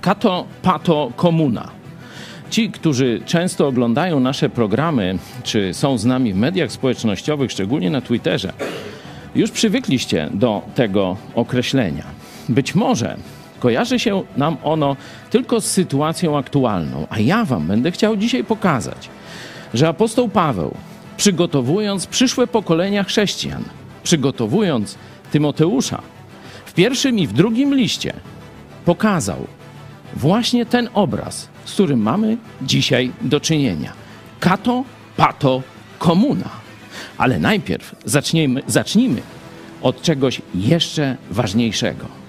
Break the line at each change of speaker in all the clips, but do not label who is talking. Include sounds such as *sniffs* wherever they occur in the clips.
Kato Pato Komuna. Ci, którzy często oglądają nasze programy, czy są z nami w mediach społecznościowych, szczególnie na Twitterze, już przywykliście do tego określenia. Być może kojarzy się nam ono tylko z sytuacją aktualną, a ja Wam będę chciał dzisiaj pokazać, że apostoł Paweł, przygotowując przyszłe pokolenia chrześcijan, przygotowując Tymoteusza, w pierwszym i w drugim liście pokazał właśnie ten obraz, z którym mamy dzisiaj do czynienia. Kato, pato, komuna. Ale najpierw zacznijmy, zacznijmy od czegoś jeszcze ważniejszego.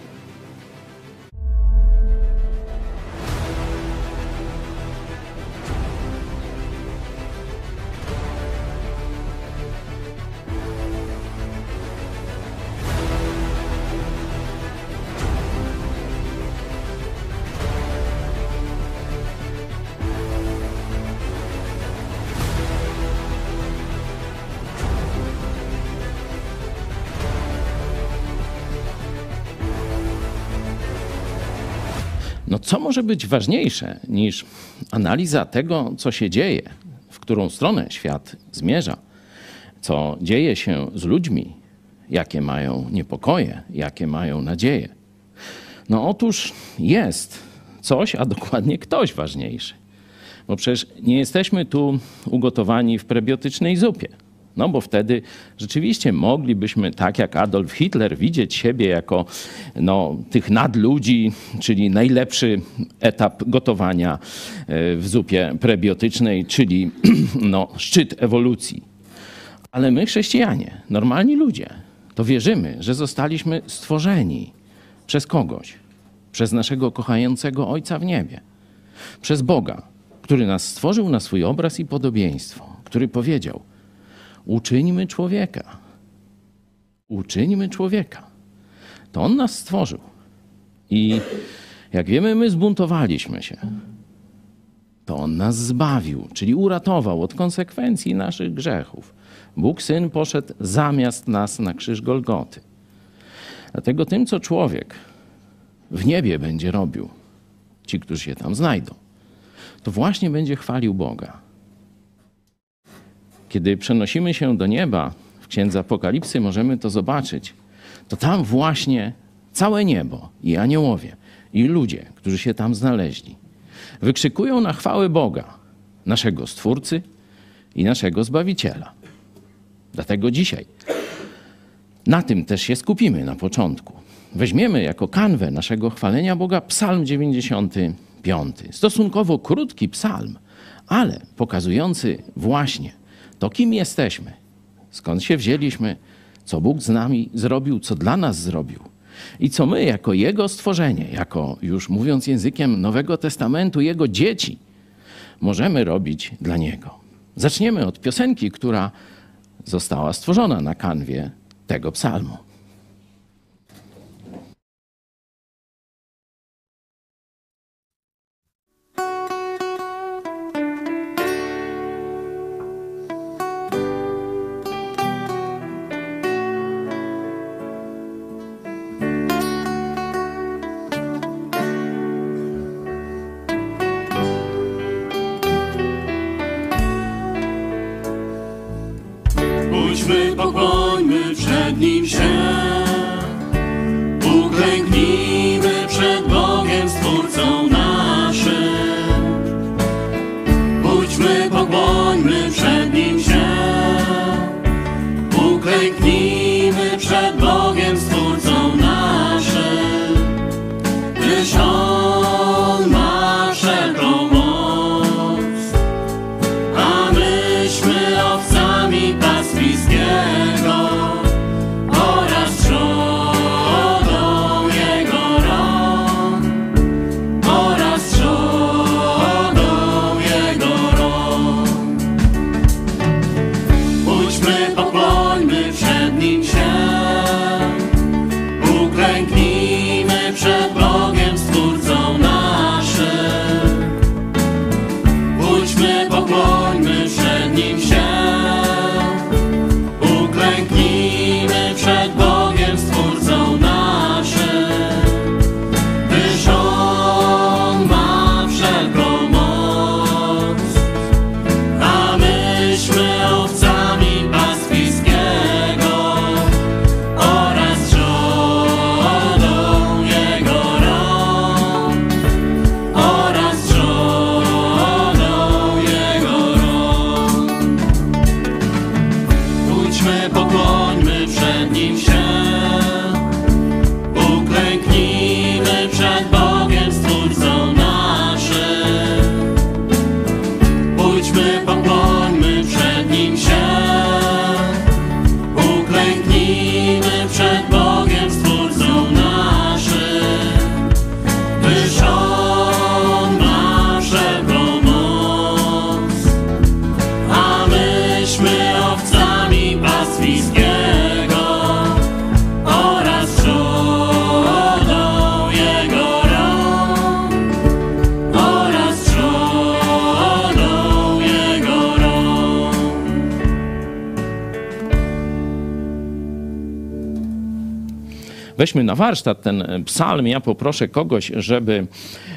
Może być ważniejsze niż analiza tego, co się dzieje, w którą stronę świat zmierza, co dzieje się z ludźmi, jakie mają niepokoje, jakie mają nadzieje? No otóż jest coś, a dokładnie ktoś ważniejszy. Bo przecież nie jesteśmy tu ugotowani w prebiotycznej zupie. No bo wtedy rzeczywiście moglibyśmy, tak jak Adolf Hitler, widzieć siebie jako no, tych nadludzi, czyli najlepszy etap gotowania e, w zupie prebiotycznej, czyli *clears throat* no, szczyt ewolucji. Ale my, chrześcijanie, normalni ludzie, to wierzymy, że zostaliśmy stworzeni przez kogoś, przez naszego kochającego Ojca w niebie, przez Boga, który nas stworzył na swój obraz i podobieństwo, który powiedział – Uczyńmy człowieka. Uczyńmy człowieka. To on nas stworzył. I jak wiemy, my zbuntowaliśmy się. To on nas zbawił, czyli uratował od konsekwencji naszych grzechów. Bóg syn poszedł zamiast nas na krzyż Golgoty. Dlatego tym, co człowiek w niebie będzie robił, ci, którzy się tam znajdą, to właśnie będzie chwalił Boga. Kiedy przenosimy się do nieba w Księdze Apokalipsy, możemy to zobaczyć. To tam właśnie całe niebo i aniołowie, i ludzie, którzy się tam znaleźli, wykrzykują na chwałę Boga, naszego Stwórcy i naszego Zbawiciela. Dlatego dzisiaj na tym też się skupimy na początku. Weźmiemy jako kanwę naszego chwalenia Boga Psalm 95. Stosunkowo krótki psalm, ale pokazujący właśnie to kim jesteśmy, skąd się wzięliśmy, co Bóg z nami zrobił, co dla nas zrobił i co my, jako Jego stworzenie, jako już mówiąc językiem Nowego Testamentu, Jego dzieci, możemy robić dla Niego. Zaczniemy od piosenki, która została stworzona na kanwie tego psalmu. Weźmy na warsztat ten e, psalm. Ja poproszę kogoś, żeby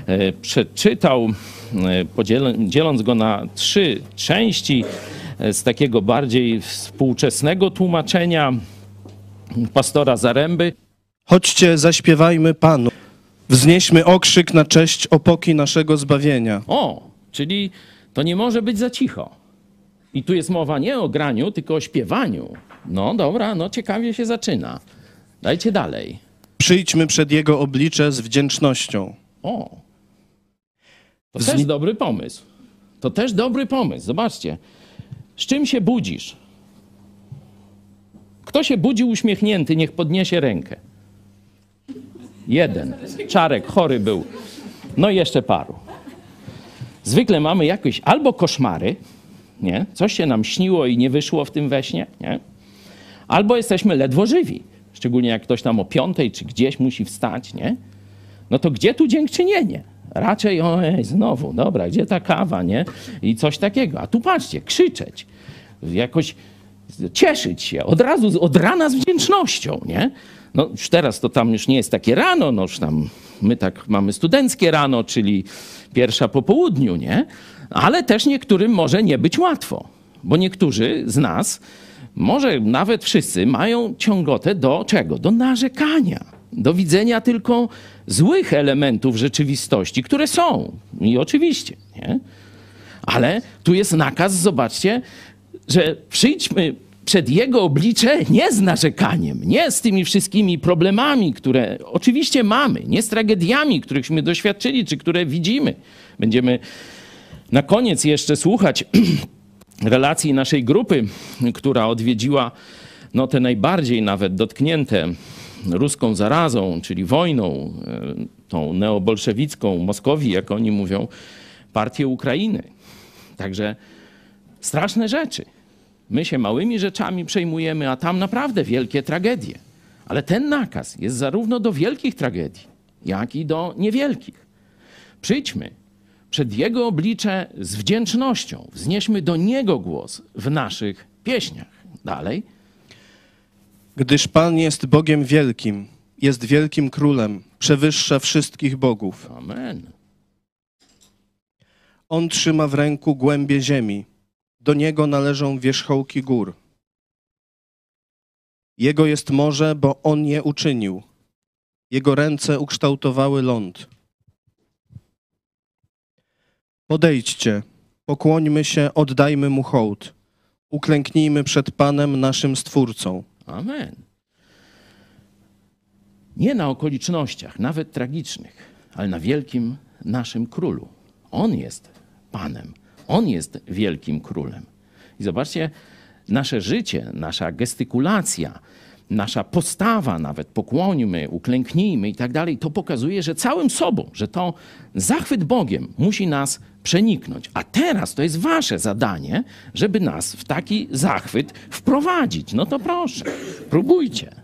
e, przeczytał, e, dzieląc go na trzy części z takiego bardziej współczesnego tłumaczenia pastora Zaręby.
Chodźcie, zaśpiewajmy Panu. Wznieśmy okrzyk na cześć opoki naszego zbawienia.
O, czyli to nie może być za cicho. I tu jest mowa nie o graniu, tylko o śpiewaniu. No dobra, no ciekawie się zaczyna. Dajcie dalej.
Przyjdźmy przed Jego oblicze z wdzięcznością.
O, to też dobry pomysł. To też dobry pomysł. Zobaczcie, z czym się budzisz? Kto się budzi uśmiechnięty, niech podniesie rękę. Jeden. Czarek chory był. No i jeszcze paru. Zwykle mamy jakieś albo koszmary, nie? Coś się nam śniło i nie wyszło w tym weśnie, nie? Albo jesteśmy ledwo żywi szczególnie jak ktoś tam o piątej czy gdzieś musi wstać, nie? No to gdzie tu dziękczynienie? Raczej, ojej, znowu, dobra, gdzie ta kawa, nie? I coś takiego. A tu patrzcie, krzyczeć, jakoś cieszyć się, od razu, od rana z wdzięcznością, nie? No już teraz to tam już nie jest takie rano, no już tam my tak mamy studenckie rano, czyli pierwsza po południu, nie? Ale też niektórym może nie być łatwo, bo niektórzy z nas może nawet wszyscy mają ciągotę do czego? Do narzekania, do widzenia tylko złych elementów rzeczywistości, które są. I oczywiście, nie? Ale tu jest nakaz, zobaczcie, że przyjdźmy przed Jego oblicze nie z narzekaniem, nie z tymi wszystkimi problemami, które oczywiście mamy, nie z tragediami, którychśmy doświadczyli, czy które widzimy. Będziemy na koniec jeszcze słuchać *clears throat* relacji naszej grupy, która odwiedziła no, te najbardziej nawet dotknięte ruską zarazą, czyli wojną, e, tą neobolszewicką, Moskowii, jak oni mówią, partię Ukrainy. Także straszne rzeczy. My się małymi rzeczami przejmujemy, a tam naprawdę wielkie tragedie. Ale ten nakaz jest zarówno do wielkich tragedii, jak i do niewielkich. Przyjdźmy przed Jego oblicze z wdzięcznością. Wznieśmy do Niego głos w naszych pieśniach. Dalej.
Gdyż Pan jest Bogiem wielkim, jest wielkim królem, przewyższa wszystkich bogów.
Amen.
On trzyma w ręku głębie ziemi, do Niego należą wierzchołki gór. Jego jest morze, bo On je uczynił. Jego ręce ukształtowały ląd. Podejdźcie, pokłońmy się, oddajmy mu hołd. Uklęknijmy przed Panem naszym Stwórcą.
Amen. Nie na okolicznościach, nawet tragicznych, ale na wielkim naszym królu. On jest Panem. On jest wielkim królem. I zobaczcie, nasze życie, nasza gestykulacja, nasza postawa, nawet pokłonimy, uklęknijmy i tak dalej, to pokazuje, że całym sobą, że to zachwyt Bogiem musi nas przeniknąć. A teraz to jest wasze zadanie, żeby nas w taki zachwyt wprowadzić. No to proszę, próbujcie.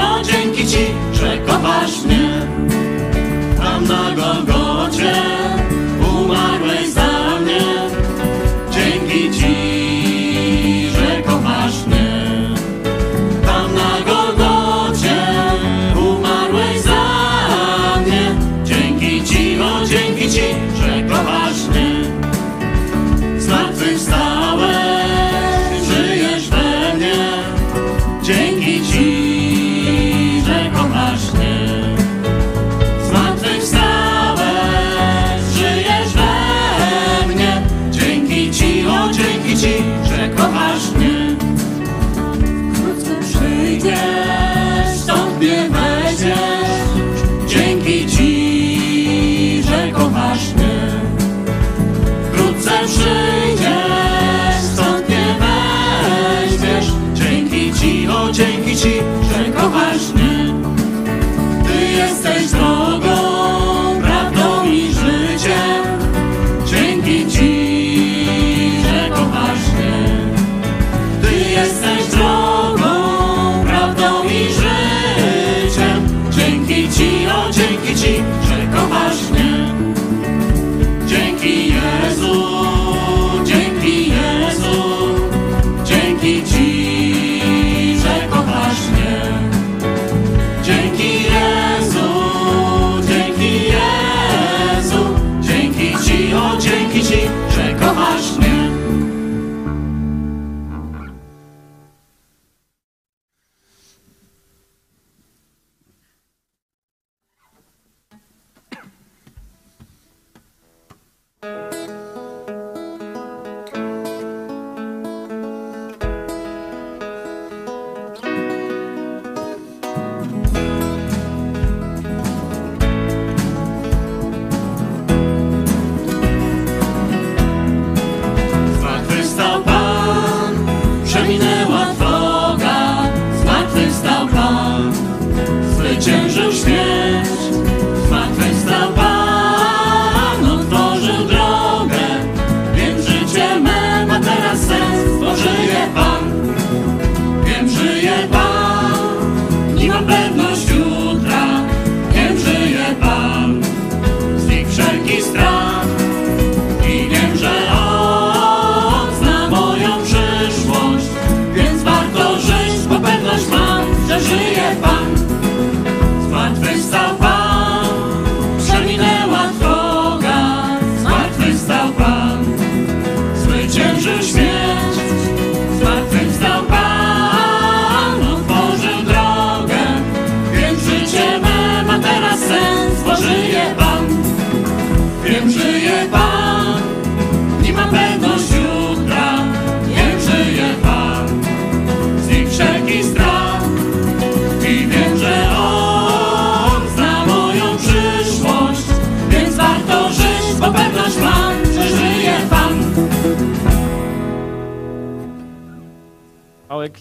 O dzięki Ci, że kochasz mnie.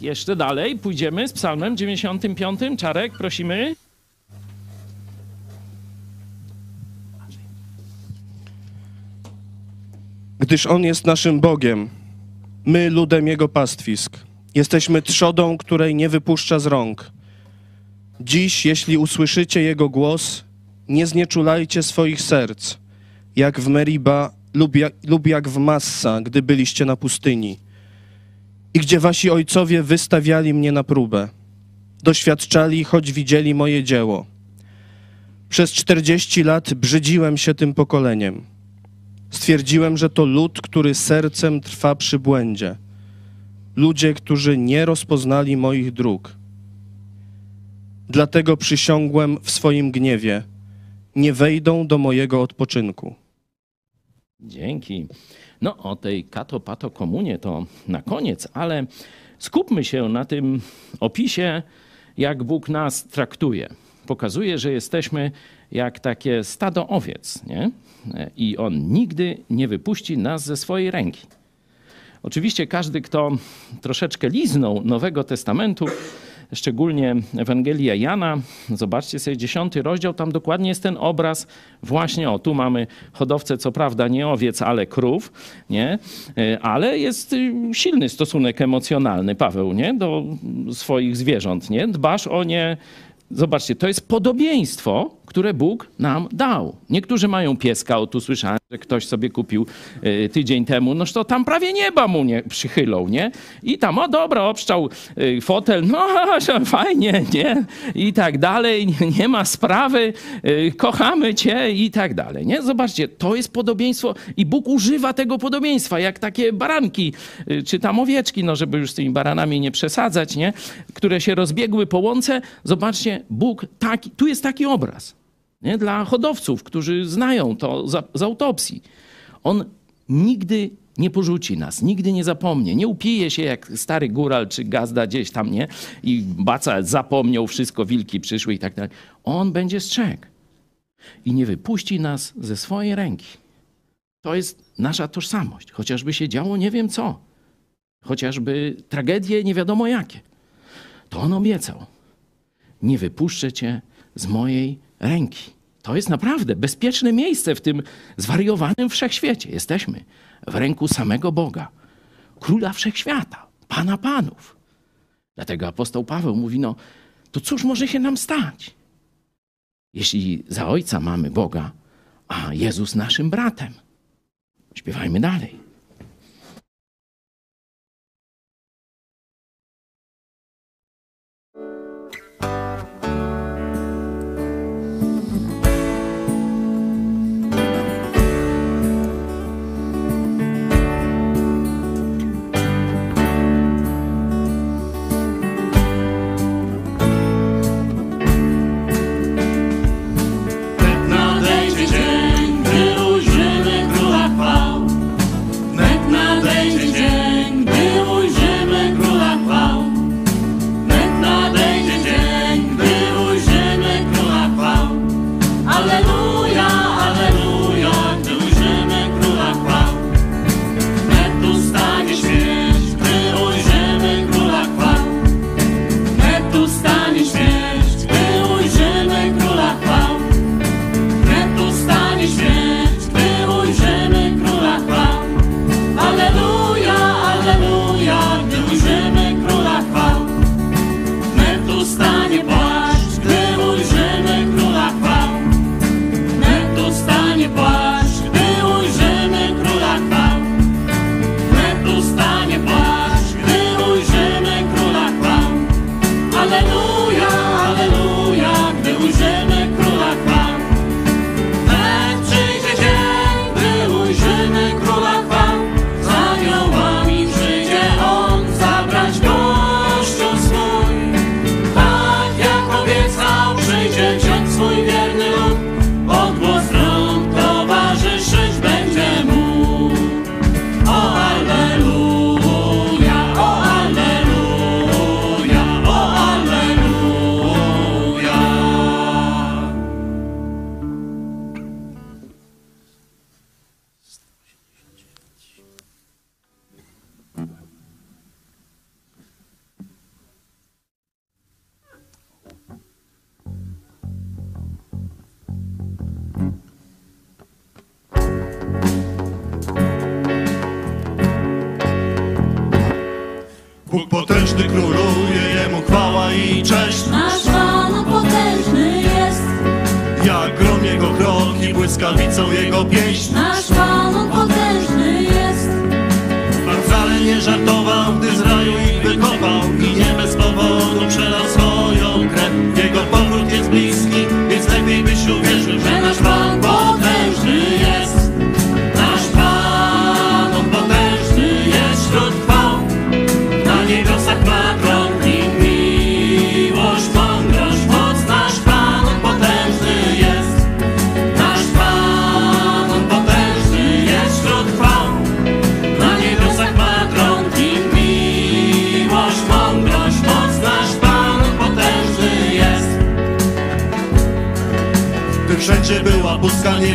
Jeszcze dalej, pójdziemy z psalmem 95. Czarek, prosimy.
Gdyż On jest naszym Bogiem, my ludem Jego pastwisk. Jesteśmy trzodą, której nie wypuszcza z rąk. Dziś, jeśli usłyszycie Jego głos, nie znieczulajcie swoich serc, jak w Meriba lub jak, lub jak w Massa, gdy byliście na pustyni i gdzie wasi ojcowie wystawiali mnie na próbę. Doświadczali, choć widzieli moje dzieło. Przez czterdzieści lat brzydziłem się tym pokoleniem. Stwierdziłem, że to lud, który sercem trwa przy błędzie. Ludzie, którzy nie rozpoznali moich dróg. Dlatego przysiągłem w swoim gniewie: nie wejdą do mojego odpoczynku.
Dzięki. No o tej kato pato komunie to na koniec, ale skupmy się na tym opisie, jak Bóg nas traktuje. Pokazuje, że jesteśmy jak takie stado owiec, nie? I On nigdy nie wypuści nas ze swojej ręki. Oczywiście każdy, kto troszeczkę liznął Nowego Testamentu, szczególnie Ewangelia Jana, zobaczcie sobie dziesiąty rozdział, tam dokładnie jest ten obraz właśnie, o tu mamy hodowcę, co prawda nie owiec, ale krów, nie? E, ale jest y, silny stosunek emocjonalny, Paweł, nie? Do swoich zwierząt, nie? Dbasz o nie, zobaczcie, to jest podobieństwo, które Bóg nam dał. Niektórzy mają pieska, o tu słyszałem, że ktoś sobie kupił y, tydzień temu, noż to tam prawie nieba mu nie przychylą, nie? I tam, o dobra, obszczał y, fotel, no *laughs* fajnie, nie? I tak dalej, nie, ma sprawy, y, kochamy cię i tak dalej, nie? Zobaczcie, to jest podobieństwo i Bóg używa tego podobieństwa, jak takie baranki, czy tam owieczki, no żeby już z tymi baranami nie przesadzać, nie? Które się rozbiegły po łące. Zobaczcie, Bóg taki, tu jest taki obraz nie? dla hodowców, którzy znają to z, z autopsji. On nigdy nie porzuci nas, nigdy nie zapomnie, nie upije się jak stary góral czy gazda gdzieś tam, nie? I baca zapomniał wszystko, wilki przyszły i tak dalej. On będzie strzegł i nie wypuści nas ze swojej ręki. To jest nasza tożsamość. Chociażby się działo nie wiem co, chociażby tragedie nie wiadomo jakie. To on obiecał. Nie wypuszczę cię z mojej ręki. To jest naprawdę bezpieczne miejsce w tym zwariowanym wszechświecie. Jesteśmy w ręku samego Boga, króla wszechświata, pana panów. Dlatego apostoł Paweł mówi: No, to cóż może się nam stać? Jeśli za ojca mamy Boga, a Jezus naszym bratem. Śpiewajmy dalej.
Bóg potężny króluje, Jemu chwała i cześć.
Nasz Pan potężny jest,
Jak grom Jego kroki, błyskawicą Jego pieśń.
nasz Pan potężny jest.
Pan wcale nie żartował, gdy z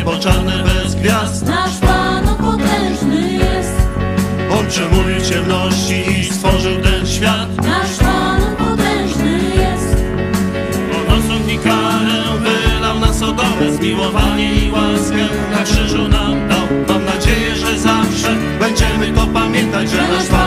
niebo czarne bez gwiazd.
Nasz Pan potężny jest,
On przemówił ciemności i stworzył ten świat.
nasz Pan potężny jest.
On osąd i karę wylał na Sodomę Zmiłowanie i łaskę na krzyżu nam dał Mam nadzieję, że zawsze będziemy to pamiętać Że nasz Pan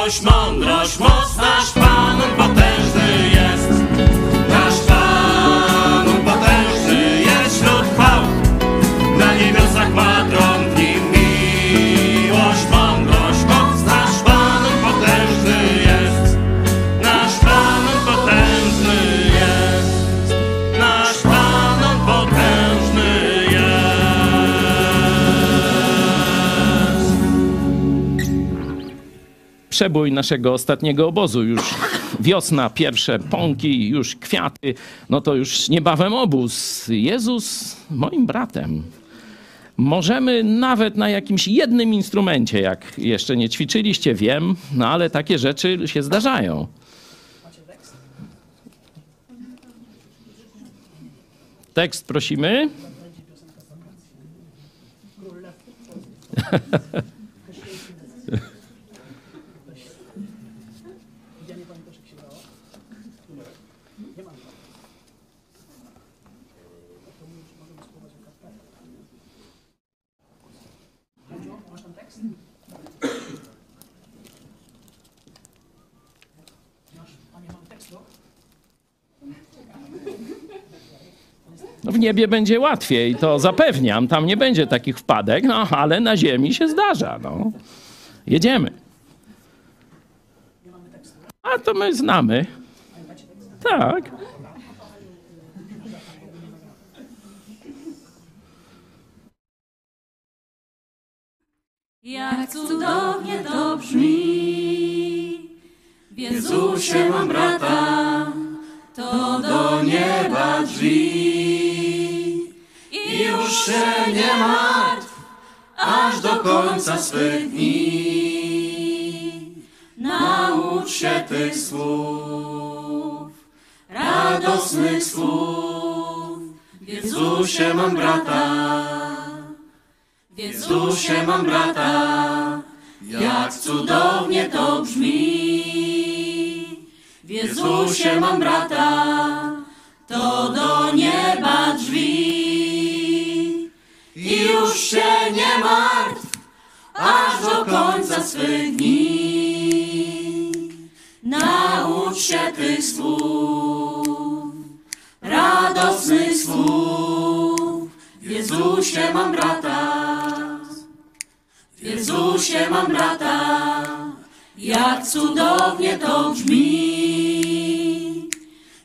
miłość, mądrość,
przebój naszego ostatniego obozu. Już wiosna, pierwsze pąki, już kwiaty. No to już niebawem obóz. Jezus moim bratem. Możemy nawet na jakimś jednym instrumencie, jak jeszcze nie ćwiczyliście, wiem, no ale takie rzeczy się zdarzają. Tekst prosimy. *laughs* niebie będzie łatwiej, to zapewniam. Tam nie będzie takich wpadek, no ale na ziemi się zdarza. No. Jedziemy. A to my znamy.
Mam brata.
Jak cudownie to brzmi. W Jezusie mam brata, to do nieba drzwi. I już się nie martw, aż do końca swych dni. Naucz się tych słów, radosnych słów. W Jezusie mam brata, w Jezusie mam brata, jak cudownie to brzmi.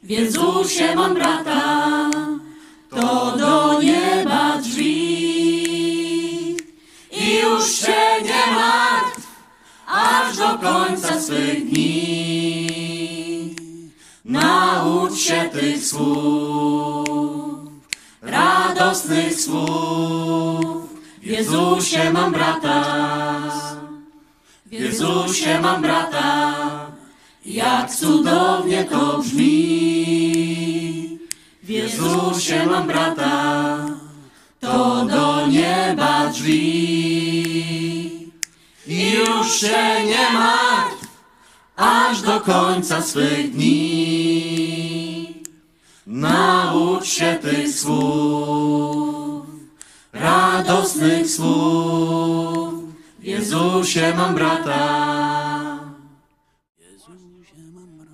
W Jezusie mam brata, to do nieba drzwi. I już się nie martw, aż do końca swych dni. Naucz się tych słów, radosnych słów. W Jezusie mam brata, w Jezusie mam brata, jak cudownie to brzmi. W Jezusie mam brata, to do nieba drzwi. I już się nie martw, aż do końca swych dni. Naucz się tych słów, radosnych słów. W Jezusie mam brata.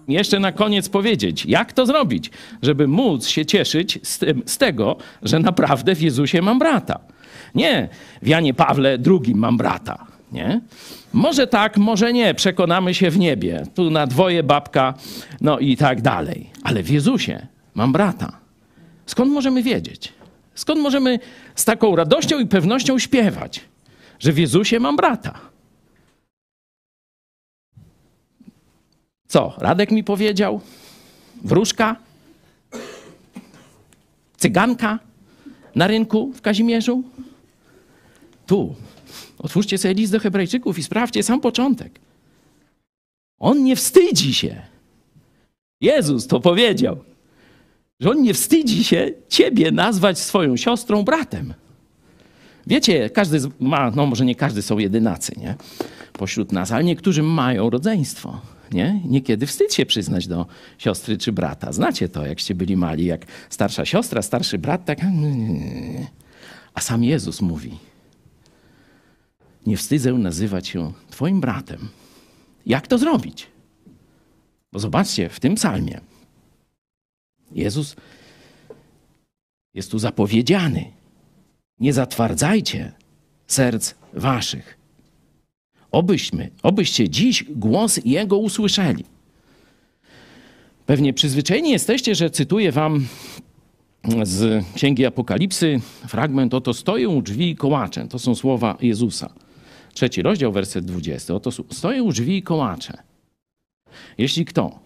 Jeszcze na koniec powiedzieć, jak to zrobić, żeby móc się cieszyć z, tym, z tego, że naprawdę w Jezusie mam brata. Nie, w Janie Pawle II mam brata. Nie? Może tak, może nie, przekonamy się w niebie. Tu na dwoje babka, no i tak dalej. Ale w Jezusie mam brata. Skąd możemy wiedzieć? Skąd możemy z taką radością i pewnością śpiewać, że w Jezusie mam brata? Co, Radek mi powiedział? Wróżka? Cyganka na rynku w Kazimierzu? Tu. Otwórzcie sobie list do Hebrajczyków i sprawdźcie sam początek. On nie wstydzi się. Jezus to powiedział, że on nie wstydzi się ciebie nazwać swoją siostrą bratem. Wiecie, każdy ma, no może nie każdy są jedynacy, nie? Pośród nas, ale niektórzy mają rodzeństwo, nie? Niekiedy wstyd się przyznać do siostry czy brata. Znacie to, jakście byli mali, jak starsza siostra, starszy brat, tak... A sam Jezus mówi, nie wstydzę nazywać się twoim bratem. Jak to zrobić? Bo zobaczcie, w tym psalmie Jezus jest tu zapowiedziany. Nie zatwardzajcie serc waszych. Obyśmy, obyście dziś głos Jego usłyszeli. Pewnie przyzwyczajeni jesteście, że cytuję wam z Księgi Apokalipsy fragment Oto stoję u drzwi i. To są słowa Jezusa. Trzeci rozdział, werset 20. Oto stoję u drzwi i. Jeśli kto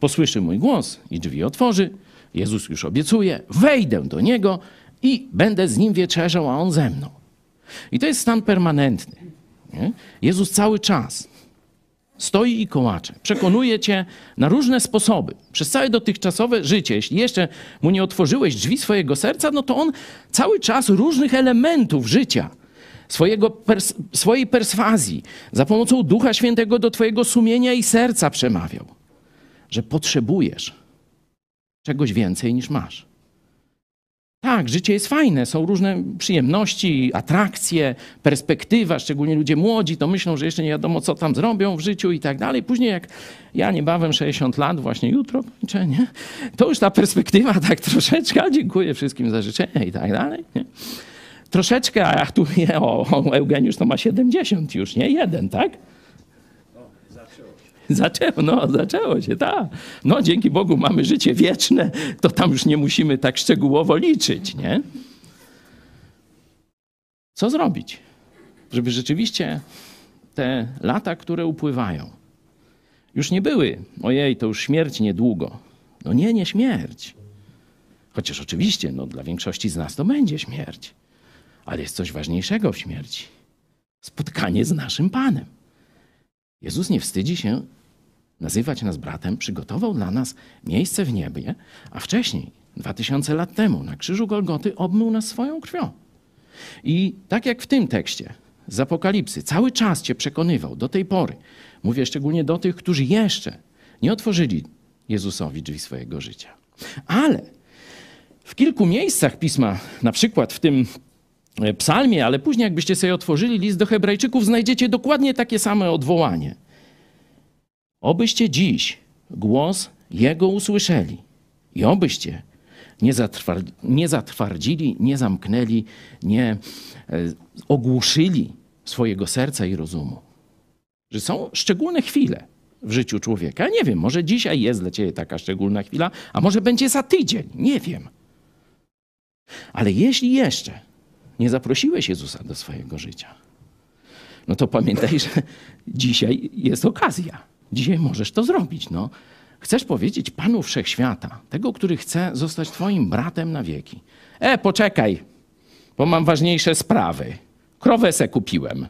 posłyszy mój głos i drzwi otworzy, Jezus już obiecuje, wejdę do niego i będę z nim wieczerzał, a on ze mną. I to jest stan permanentny. Nie? Jezus cały czas stoi i kołacze. Przekonuje cię na różne sposoby. Przez całe dotychczasowe życie, jeśli jeszcze mu nie otworzyłeś drzwi swojego serca, no to on cały czas różnych elementów życia, swojego pers swojej perswazji, za pomocą Ducha Świętego do twojego sumienia i serca przemawiał, że potrzebujesz czegoś więcej niż masz. Tak, życie jest fajne, są różne przyjemności, atrakcje, perspektywa, szczególnie ludzie młodzi to myślą, że jeszcze nie wiadomo, co tam zrobią w życiu i tak dalej. Później jak ja niebawem 60 lat, właśnie jutro kończę, nie? to już ta perspektywa *laughs* tak troszeczkę, dziękuję wszystkim za życzenia i tak dalej. Nie? Troszeczkę, a tu nie, *laughs* o, o, Eugeniusz to ma 70 już, nie? Jeden, tak? *laughs* Zaczęło, no, zaczęło się, tak. No, dzięki Bogu mamy życie wieczne, to tam już nie musimy tak szczegółowo liczyć, nie? Co zrobić, żeby rzeczywiście te lata, które upływają, już nie były, ojej, to już śmierć niedługo. No nie, nie śmierć. Chociaż oczywiście, no, dla większości z nas to będzie śmierć. Ale jest coś ważniejszego w śmierci. Spotkanie z naszym Panem. Jezus nie wstydzi się nazywać nas bratem, przygotował dla nas miejsce w niebie, a wcześniej, dwa tysiące lat temu, na krzyżu Golgoty obmył nas swoją krwią. I tak jak w tym tekście z Apokalipsy cały czas cię przekonywał do tej pory. Mówię szczególnie do tych, którzy jeszcze nie otworzyli Jezusowi drzwi swojego życia. Ale w kilku miejscach pisma, na przykład w tym e, psalmie, ale później jakbyście sobie otworzyli list do Hebrajczyków, znajdziecie dokładnie takie same odwołanie. Obyście dziś głos Jego usłyszeli i obyście nie, zatwar nie zatwardzili, nie zamknęli, nie e, ogłuszyli swojego serca i rozumu. Że są szczególne chwile w życiu człowieka. Nie wiem, może dzisiaj jest dla ciebie taka szczególna chwila, a może będzie za tydzień, nie wiem. Ale jeśli jeszcze nie zaprosiłeś Jezusa do swojego życia, no to pamiętaj, *laughs* że dzisiaj jest okazja. Dzisiaj możesz to zrobić. No. Chcesz powiedzieć Panu Wszechświata, tego, który chce zostać Twoim bratem na wieki. E, poczekaj, bo mam ważniejsze sprawy. Krowę se kupiłem.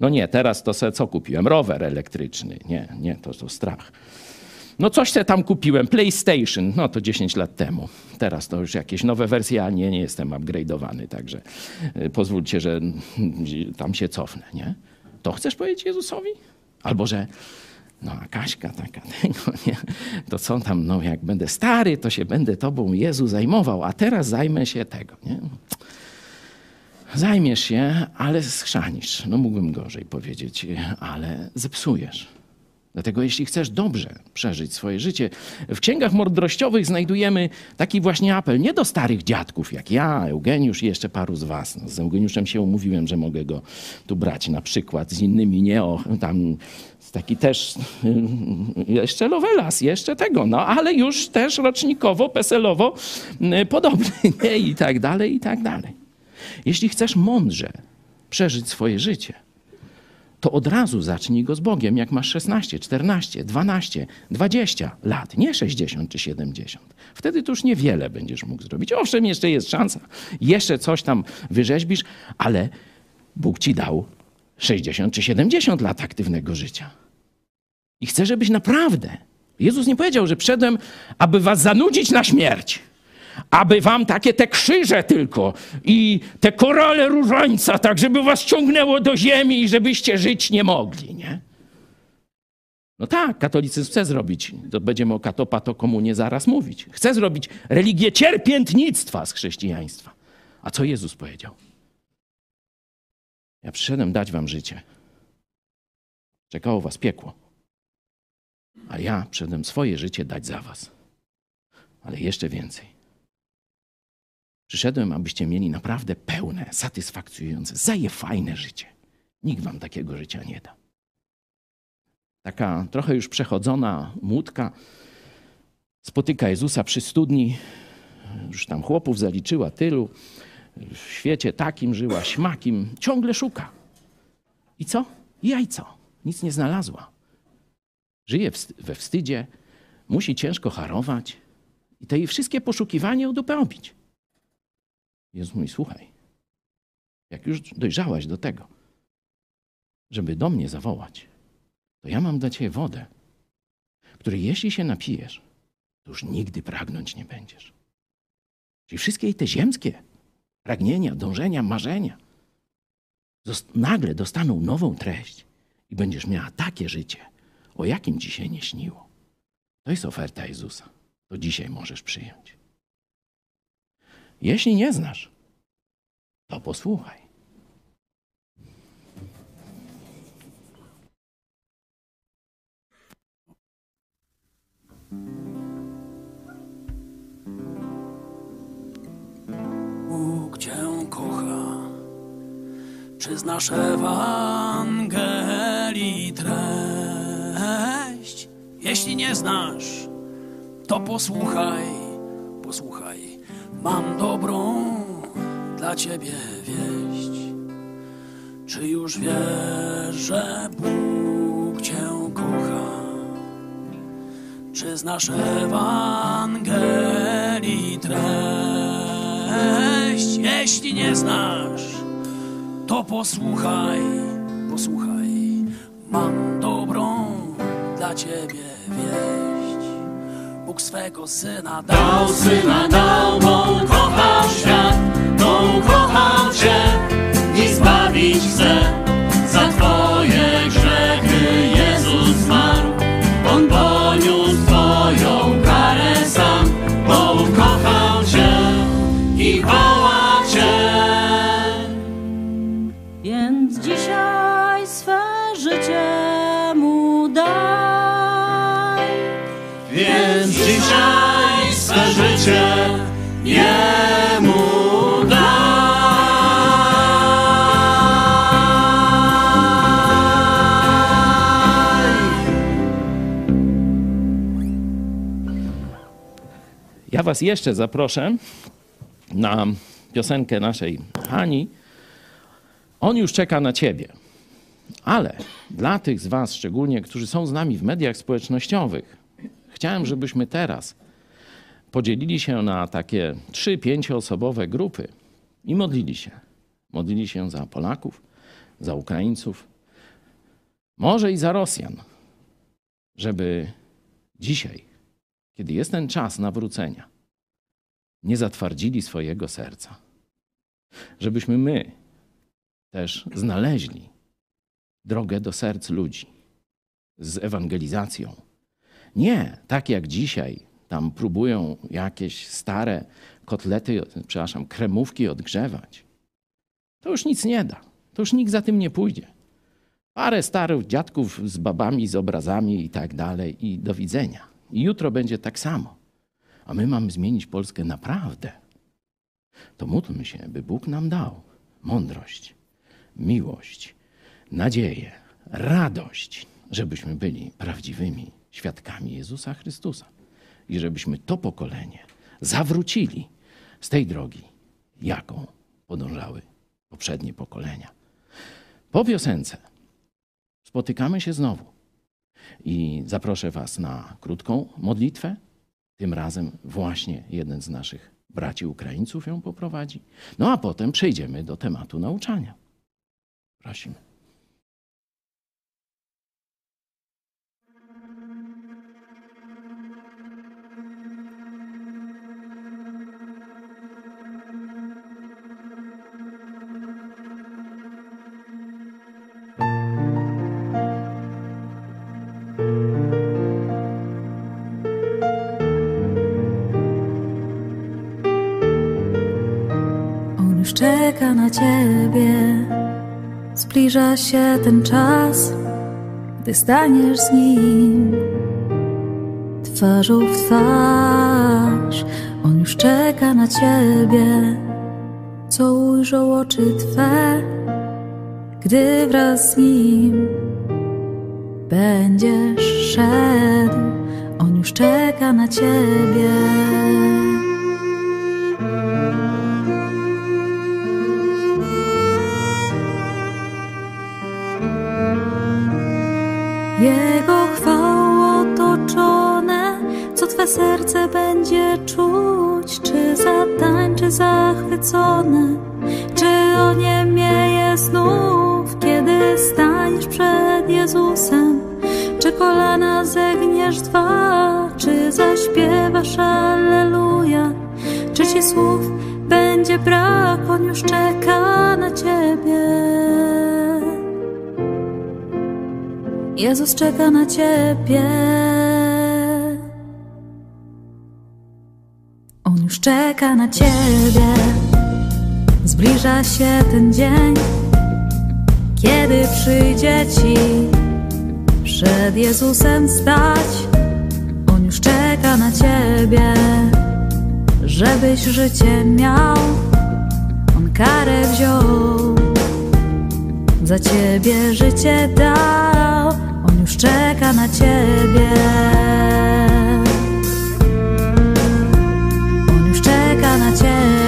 No nie, teraz to se co kupiłem? Rower elektryczny. Nie, nie, to, to strach. No coś se tam kupiłem, PlayStation, no to 10 lat temu. Teraz to już jakieś nowe wersje, a nie, nie jestem upgrade'owany, także y, pozwólcie, że tam się cofnę, nie? To chcesz powiedzieć Jezusowi? Albo, że no a Kaśka taka, *laughs* tego, nie? to co tam, no jak będę stary, to się będę tobą Jezu zajmował, a teraz zajmę się tego, nie? Zajmiesz się, ale schrzanisz. No mógłbym gorzej powiedzieć, ale zepsujesz. Dlatego jeśli chcesz dobrze przeżyć swoje życie, w księgach mądrościowych znajdujemy taki właśnie apel nie do starych dziadków jak ja, Eugeniusz i jeszcze paru z was. No, z Eugeniuszem się umówiłem, że mogę go tu brać na przykład, z innymi nie, o, tam taki też jeszcze Lovelas, jeszcze tego, no ale już też rocznikowo, peselowo y, podobny *laughs* nie? i tak dalej, i tak dalej. Jeśli chcesz mądrze przeżyć swoje życie, to od razu zacznij go z Bogiem, jak masz 16, 14, 12, 20 lat, nie 60 czy 70. Wtedy to już niewiele będziesz mógł zrobić. Owszem, jeszcze jest szansa, jeszcze coś tam wyrzeźbisz, ale Bóg ci dał 60 czy 70 lat aktywnego życia. I chcę, żebyś naprawdę. Jezus nie powiedział, że przedem, aby was zanudzić na śmierć aby wam takie te krzyże tylko i te korale różańca, tak żeby was ciągnęło do ziemi i żebyście żyć nie mogli, nie? No tak, katolicyzm chce zrobić, to będziemy o katopato komunie zaraz mówić. Chce zrobić religię cierpiętnictwa z chrześcijaństwa. A co Jezus powiedział? Ja przyszedłem dać wam życie. Czekało was piekło. A ja przyszedłem swoje życie dać za was. Ale jeszcze więcej. Przyszedłem, abyście mieli naprawdę pełne, satysfakcjonujące, zajefajne życie. Nikt wam takiego życia nie da. Taka trochę już przechodzona młódka spotyka Jezusa przy studni. Już tam chłopów zaliczyła tylu. W świecie takim żyła, śmakim. Ciągle szuka. I co? Jajco. Nic nie znalazła. Żyje we wstydzie, musi ciężko harować i te jej wszystkie poszukiwania udupełnić. Jezus mówi, słuchaj, jak już dojrzałaś do tego, żeby do mnie zawołać, to ja mam dla ciebie wodę, której jeśli się napijesz, to już nigdy pragnąć nie będziesz. Czyli wszystkie te ziemskie pragnienia, dążenia, marzenia nagle dostaną nową treść i będziesz miała takie życie, o jakim się nie śniło. To jest oferta Jezusa. To dzisiaj możesz przyjąć. Jeśli nie znasz, to posłuchaj.
Czy znasz Ewangelii treść? Jeśli nie znasz, to posłuchaj, posłuchaj. Mam dobrą dla ciebie wieść. Czy już wiesz, że Bóg cię kocha? Czy znasz Ewangelii treść? Jeśli nie znasz, to posłuchaj, posłuchaj. Mam dobrą dla ciebie wieść. Bóg swego syna dał.
Dał syna, dał, bo kochał świat, bo kochał cię i zbawić chce.
Was jeszcze zaproszę na piosenkę naszej Hani. On już czeka na Ciebie. Ale dla tych z Was, szczególnie, którzy są z nami w mediach społecznościowych, chciałem, żebyśmy teraz podzielili się na takie trzy, pięcioosobowe grupy i modlili się. Modlili się za Polaków, za Ukraińców, może i za Rosjan, żeby dzisiaj, kiedy jest ten czas nawrócenia, nie zatwardzili swojego serca. Żebyśmy my też znaleźli drogę do serc ludzi z ewangelizacją. Nie tak jak dzisiaj, tam próbują jakieś stare kotlety, przepraszam, kremówki odgrzewać. To już nic nie da. To już nikt za tym nie pójdzie. Parę starych dziadków z babami, z obrazami i tak dalej i do widzenia. I jutro będzie tak samo. A my mamy zmienić Polskę naprawdę. To módlmy się, by Bóg nam dał mądrość, miłość, nadzieję, radość, żebyśmy byli prawdziwymi świadkami Jezusa Chrystusa i żebyśmy to pokolenie zawrócili z tej drogi, jaką podążały poprzednie pokolenia. Po piosence spotykamy się znowu i zaproszę Was na krótką modlitwę. Tym razem właśnie jeden z naszych braci Ukraińców ją poprowadzi. No a potem przejdziemy do tematu nauczania. Prosimy.
Na ciebie. Zbliża się ten czas, gdy staniesz z nim twarzą w twarz. On już czeka na ciebie, co ujrzą oczy twe, gdy wraz z nim będziesz szedł. On już czeka na ciebie. Jego chwałą otoczone, co Twe serce będzie czuć, czy zatańczy zachwycone, czy oniemieje znów, kiedy staniesz przed Jezusem, czy kolana zegniesz dwa, czy zaśpiewasz Alleluja, czy Ci słów będzie brak, On już czeka na Ciebie. Jezus czeka na ciebie. On już czeka na ciebie. Zbliża się ten dzień, kiedy przyjdzie ci przed Jezusem stać. On już czeka na ciebie, żebyś życie miał. On karę wziął za ciebie życie dał. Już czeka na ciebie. On już czeka na ciebie.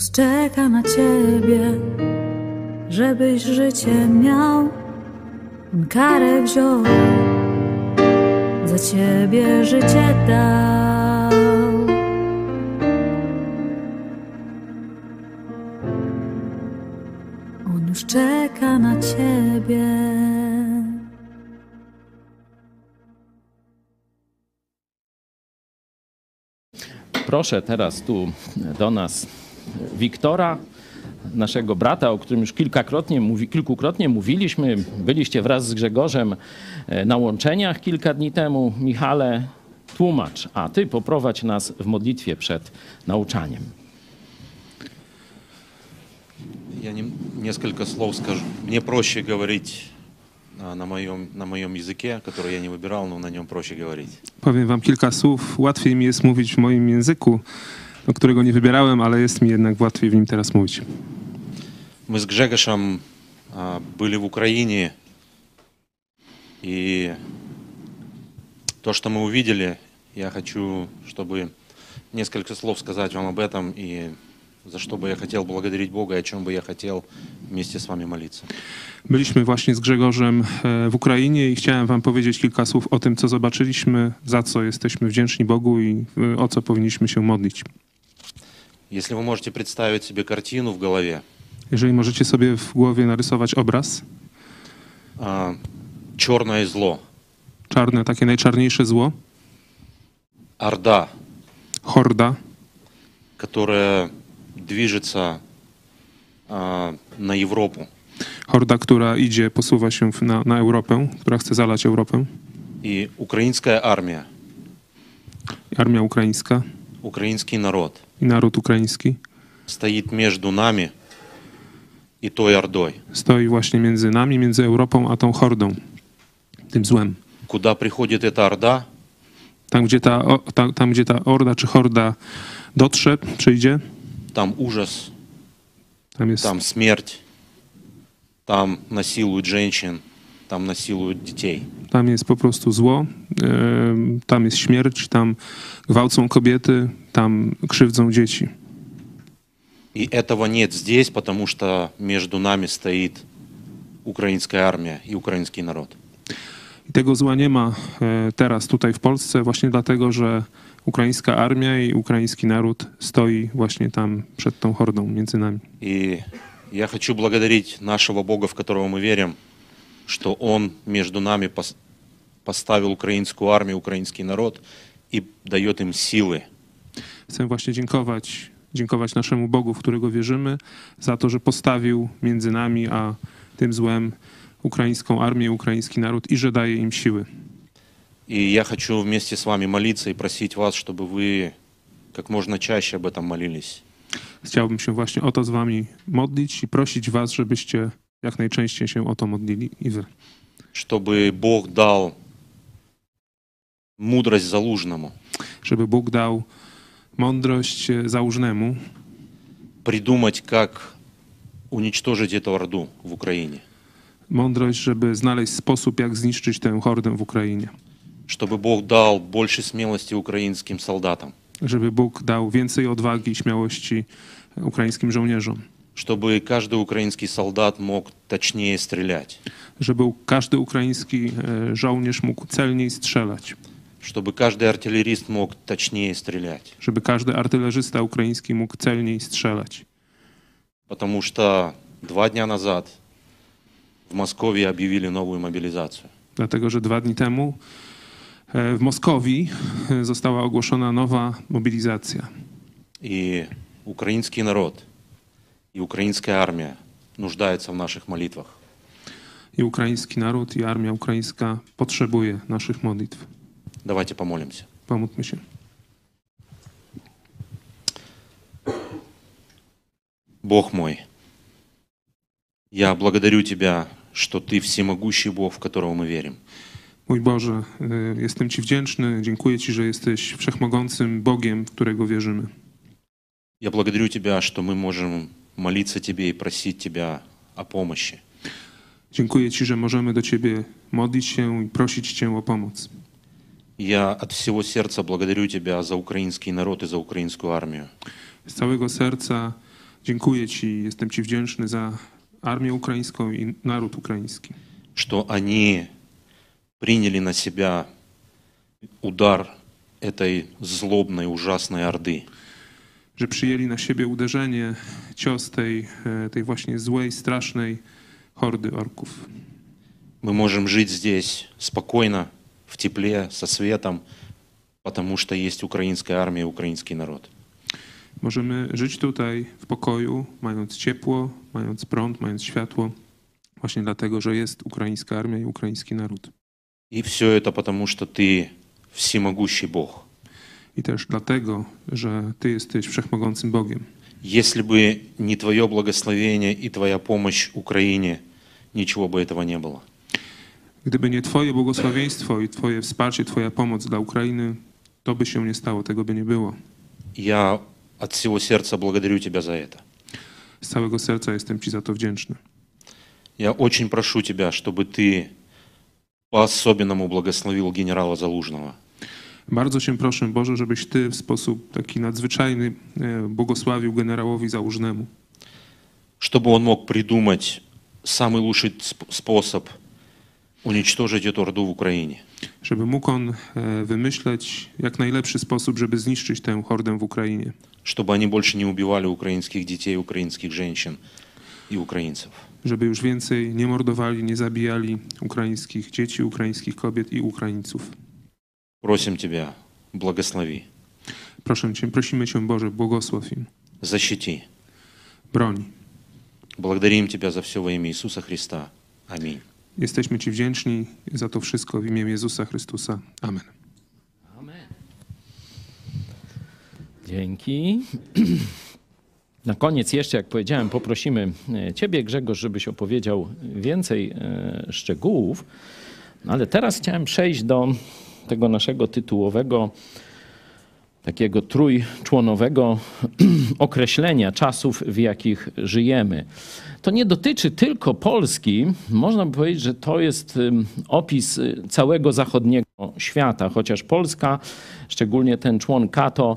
Jezus czeka na ciebie, żebyś życie miał. On karę wziął, za ciebie życie dał. On już czeka na ciebie.
Proszę teraz tu do nas Wiktora, naszego brata, o którym już kilkakrotnie, mówi, kilkukrotnie mówiliśmy. Byliście wraz z Grzegorzem e, na łączeniach kilka dni temu. Michale, tłumacz, a ty poprowadź nas w modlitwie przed nauczaniem.
Я нем- несколько слов скажу. Мне проще говорить а, на моем, на моем языке, который я не выбирал, но на нем проще говорить.
Powiem wam kilka słów. Łatwiej mi jest mówić w moim języku, do którego nie wybierałem, ale jest mi jednak łatwiej w nim teraz mówić.
Мы с Гжегошем а, были в Украине, и то, что мы увидели, я хочу, чтобы несколько слов сказать вам об этом, и за что бы я хотел благодарить Бога, и о чем бы я хотел вместе с вами молиться.
Byliśmy właśnie z Grzegorzem e, w Ukrainie i chciałem wam powiedzieć kilka słów o tym, co zobaczyliśmy, za co jesteśmy wdzięczni Bogu i e, o co powinniśmy się modlić.
Если вы можете представить себе картину в голове,
Jeżeli możecie sobie w głowie narysować obraz,
а, черное зло,
czarne, takie najczarniejsze zło,
орда,
horda,
которая движется а, на Европу.
horda, która idzie, posuwa się w- na, na Europę, która chce zalać Europę,
И украинская армия,
armia ukraińska
украинский народ
i naród ukraiński
стоит между нами и той ордой,
stoi właśnie między nami, między Europą a tą hordą, tym złem.
куда приходит эта орда,
Tam, gdzie ta, o, tam, tam, gdzie ta orda czy horda dotrze, przyjdzie,
там ужас,
tam jest,
там смерть, там насилуют женщин, там насилуют детей.
tam jest po prostu zło, em, tam jest śmierć, tam gwałcą kobiety, tam krzywdzą dzieci.
И этого нет здесь, потому что между нами стоит украинская армия и украинский народ.
I tego zła nie ma e, teraz tutaj w Polsce właśnie dlatego, że ukraińska armia i ukraiński naród stoi właśnie tam przed tą hordą między nami.
И я хочу благодарить нашего Бога, в которого мы верим, что Он между нами пос- поставил украинскую армию, украинский народ и дает им силы.
Chcę właśnie dziękować, dziękować naszemu Bogu, w którego wierzymy, za to, że postawił między nami a tym złem ukraińską armię, ukraiński naród i że daje im siły.
И я хочу вместе с вами молиться и просить вас, чтобы вы как можно чаще об этом молились.
Chciałbym się właśnie o to z wami modlić i prosić was, żebyście jak najczęściej się o to modlili i wy.
Чтобы Бог дал мудрость залужному,
Żeby Bóg dał mądrość e, załużnemu,
придумать, как уничтожить эту орду в Украине.
mądrość, żeby znaleźć sposób, jak zniszczyć tę hordę w Ukrainie.
Чтобы Бог дал больше смелости украинским солдатам.
Żeby Bóg dał więcej odwagi i śmiałości ukraińskim żołnierzom.
Чтобы каждый украинский солдат мог точнее стрелять.
Żeby każdy ukraiński e, żołnierz mógł celniej strzelać.
Чтобы каждый артиллерист мог точнее стрелять.
Żeby każdy artylerzysta ukraiński mógł celniej strzelać.
Потому что два дня назад в Москве объявили новую мобилизацию.
Dlatego, że dwa dni temu e, w Moskowii e, została ogłoszona nowa mobilizacja.
И украинский народ, и украинская армия нуждаются в наших молитвах.
I ukraiński naród i armia ukraińska potrzebuje naszych modlitw.
Давайте помолимся.
Pomódlmy się.
Бог мой, я благодарю Тебя, что Ты всемогущий Бог, в которого мы верим.
Mój Boże, e, jestem Ci wdzięczny, dziękuję Ci, że jesteś wszechmogącym Bogiem, w którego wierzymy.
Я благодарю Тебя, что мы можем молиться Тебе и просить Тебя о помощи.
Dziękuję Ci, że możemy do Ciebie modlić się i prosić Cię o pomoc.
Я от всего сердца благодарю Тебя за украинский народ и за украинскую армию.
Z całego serca Dziękuję Ci, jestem Ci wdzięczny za armię ukraińską i naród ukraiński,
что они приняли на себя удар этой злобной, ужасной орды.
że przyjęli na siebie uderzenie, cios tej, e, tej właśnie złej, strasznej hordy orków.
Мы можем жить здесь спокойно, в тепле, со светом, потому что есть украинская армия, украинский народ.
Możemy żyć tutaj w pokoju, mając ciepło, mając prąd, mając światło, właśnie dlatego, że jest ukraińska armia i ukraiński naród.
И все это потому, что ты всемогущий Бог.
I też dlatego, że Ty jesteś wszechmogącym Bogiem.
Если бы не Твое благословение и Твоя помощь Украине, ничего бы этого не было.
Gdyby nie Twoje błogosławieństwo i Twoje wsparcie, Twoja pomoc dla Ukrainy, to by się nie stało, tego by nie było.
Я от всего сердца благодарю Тебя за это.
Z całego serca jestem Ci za to wdzięczny.
Я очень прошу Тебя, чтобы Ты по-особенному благословил генерала Залужного.
Bardzo Cię proszę, Boże, żebyś Ty w sposób taki nadzwyczajny e, błogosławił generałowi Załużnemu,
чтобы он мог придумать самый лучший сп- способ уничтожить эту орду в Украине.
żeby mógł on e, wymyśleć jak najlepszy sposób, żeby zniszczyć tę hordę w Ukrainie,
чтобы они больше не убивали украинских детей, украинских женщин и украинцев.
żeby już więcej nie mordowali, nie zabijali ukraińskich dzieci, ukraińskich kobiet i Ukraińców.
Просим Тебя, благослови,
Proszę Cię, prosimy Cię, Boże, błogosław im,
защити.
broń.
Благодарим Тебя за все во имя Иисуса Христа. Аминь.
Jesteśmy Ci wdzięczni za to wszystko w imię Jezusa Chrystusa. Amen.
Amen. Dzięki. *clears throat* Na koniec jeszcze, jak powiedziałem, poprosimy e, Ciebie, Grzegorz, żebyś opowiedział więcej e, szczegółów. No ale teraz chciałem przejść do tego naszego tytułowego, takiego trójczłonowego *clears throat* określenia czasów, w jakich żyjemy. To nie dotyczy tylko Polski. Można by powiedzieć, że to jest opis y, całego zachodniego świata, chociaż Polska, szczególnie ten człon Kato,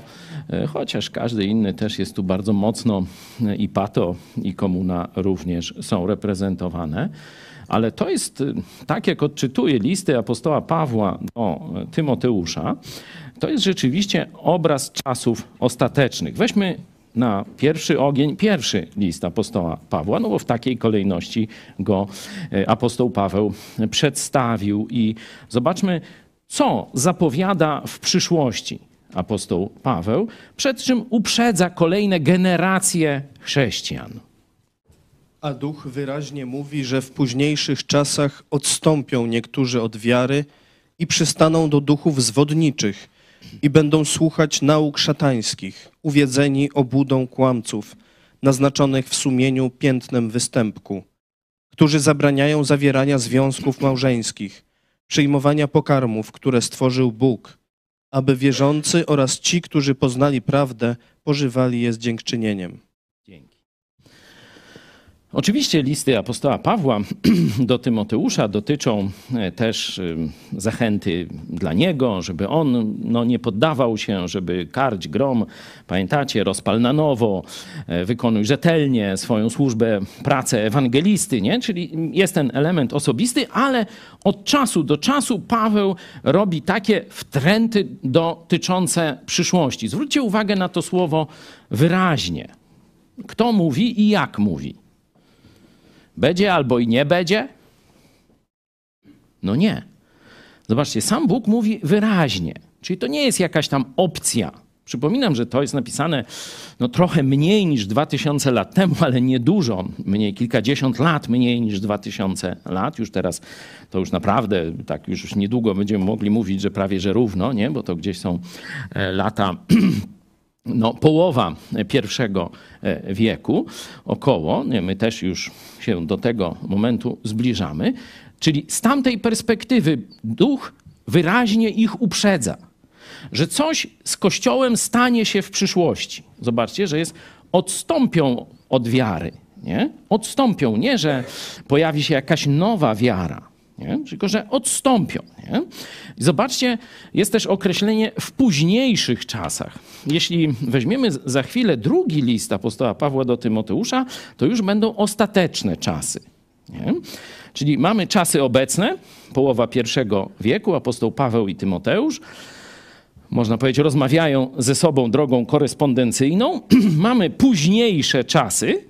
y, chociaż każdy inny też jest tu bardzo mocno y, i Pato, i Komuna również są reprezentowane. Ale to jest, y, tak jak odczytuję listy apostoła Pawła do y, Tymoteusza, to jest rzeczywiście obraz czasów ostatecznych. Weźmy na pierwszy ogień pierwszy list apostoła Pawła, no bo w takiej kolejności go e, apostoł Paweł przedstawił i zobaczmy, co zapowiada w przyszłości apostoł Paweł, przed czym uprzedza kolejne generacje chrześcijan.
A duch wyraźnie mówi, że w późniejszych czasach odstąpią niektórzy od wiary i przystaną do duchów zwodniczych i będą słuchać nauk szatańskich, uwiedzeni obłudą kłamców, naznaczonych w sumieniu piętnem występku, którzy zabraniają zawierania związków małżeńskich, przyjmowania pokarmów, które stworzył Bóg, aby wierzący oraz ci, którzy poznali prawdę, pożywali je z dziękczynieniem.
Oczywiście listy apostoła Pawła *clears throat* do Tymoteusza dotyczą e, też zachęty dla niego, żeby on no, nie poddawał się, żeby karć grom, pamiętacie, rozpal na nowo, e, wykonuj rzetelnie swoją służbę, pracę ewangelisty, nie? czyli jest ten element osobisty, ale od czasu do czasu Paweł robi takie wtręty dotyczące przyszłości. Zwróćcie uwagę na to słowo wyraźnie. Kto mówi i jak mówi. Będzie albo i nie będzie? No nie. Zobaczcie, sam Bóg mówi wyraźnie. Czyli to nie jest jakaś tam opcja. Przypominam, że to jest napisane no, trochę mniej niż 2000 lat temu, ale nie dużo, mniej, kilkadziesiąt lat mniej niż 2000 lat. Już teraz to już naprawdę, tak już, już niedługo będziemy mogli mówić, że prawie że równo, nie? bo to gdzieś są e, lata *clears throat* no, połowa pierwszego e, wieku, około, my też już się do tego momentu zbliżamy, czyli z tamtej perspektywy duch wyraźnie ich uprzedza, że coś z Kościołem stanie się w przyszłości. Zobaczcie, że jest odstąpią od wiary, nie? Odstąpią, nie, że pojawi się jakaś nowa wiara, Nie? Tylko, że odstąpią. Nie? Zobaczcie, jest też określenie w późniejszych czasach. Jeśli weźmiemy za chwilę drugi list apostoła Pawła do Tymoteusza, to już będą ostateczne czasy. Nie? Czyli mamy czasy obecne, połowa pierwszego wieku, apostoł Paweł i Tymoteusz, można powiedzieć, rozmawiają ze sobą drogą korespondencyjną. *clears throat* mamy późniejsze czasy,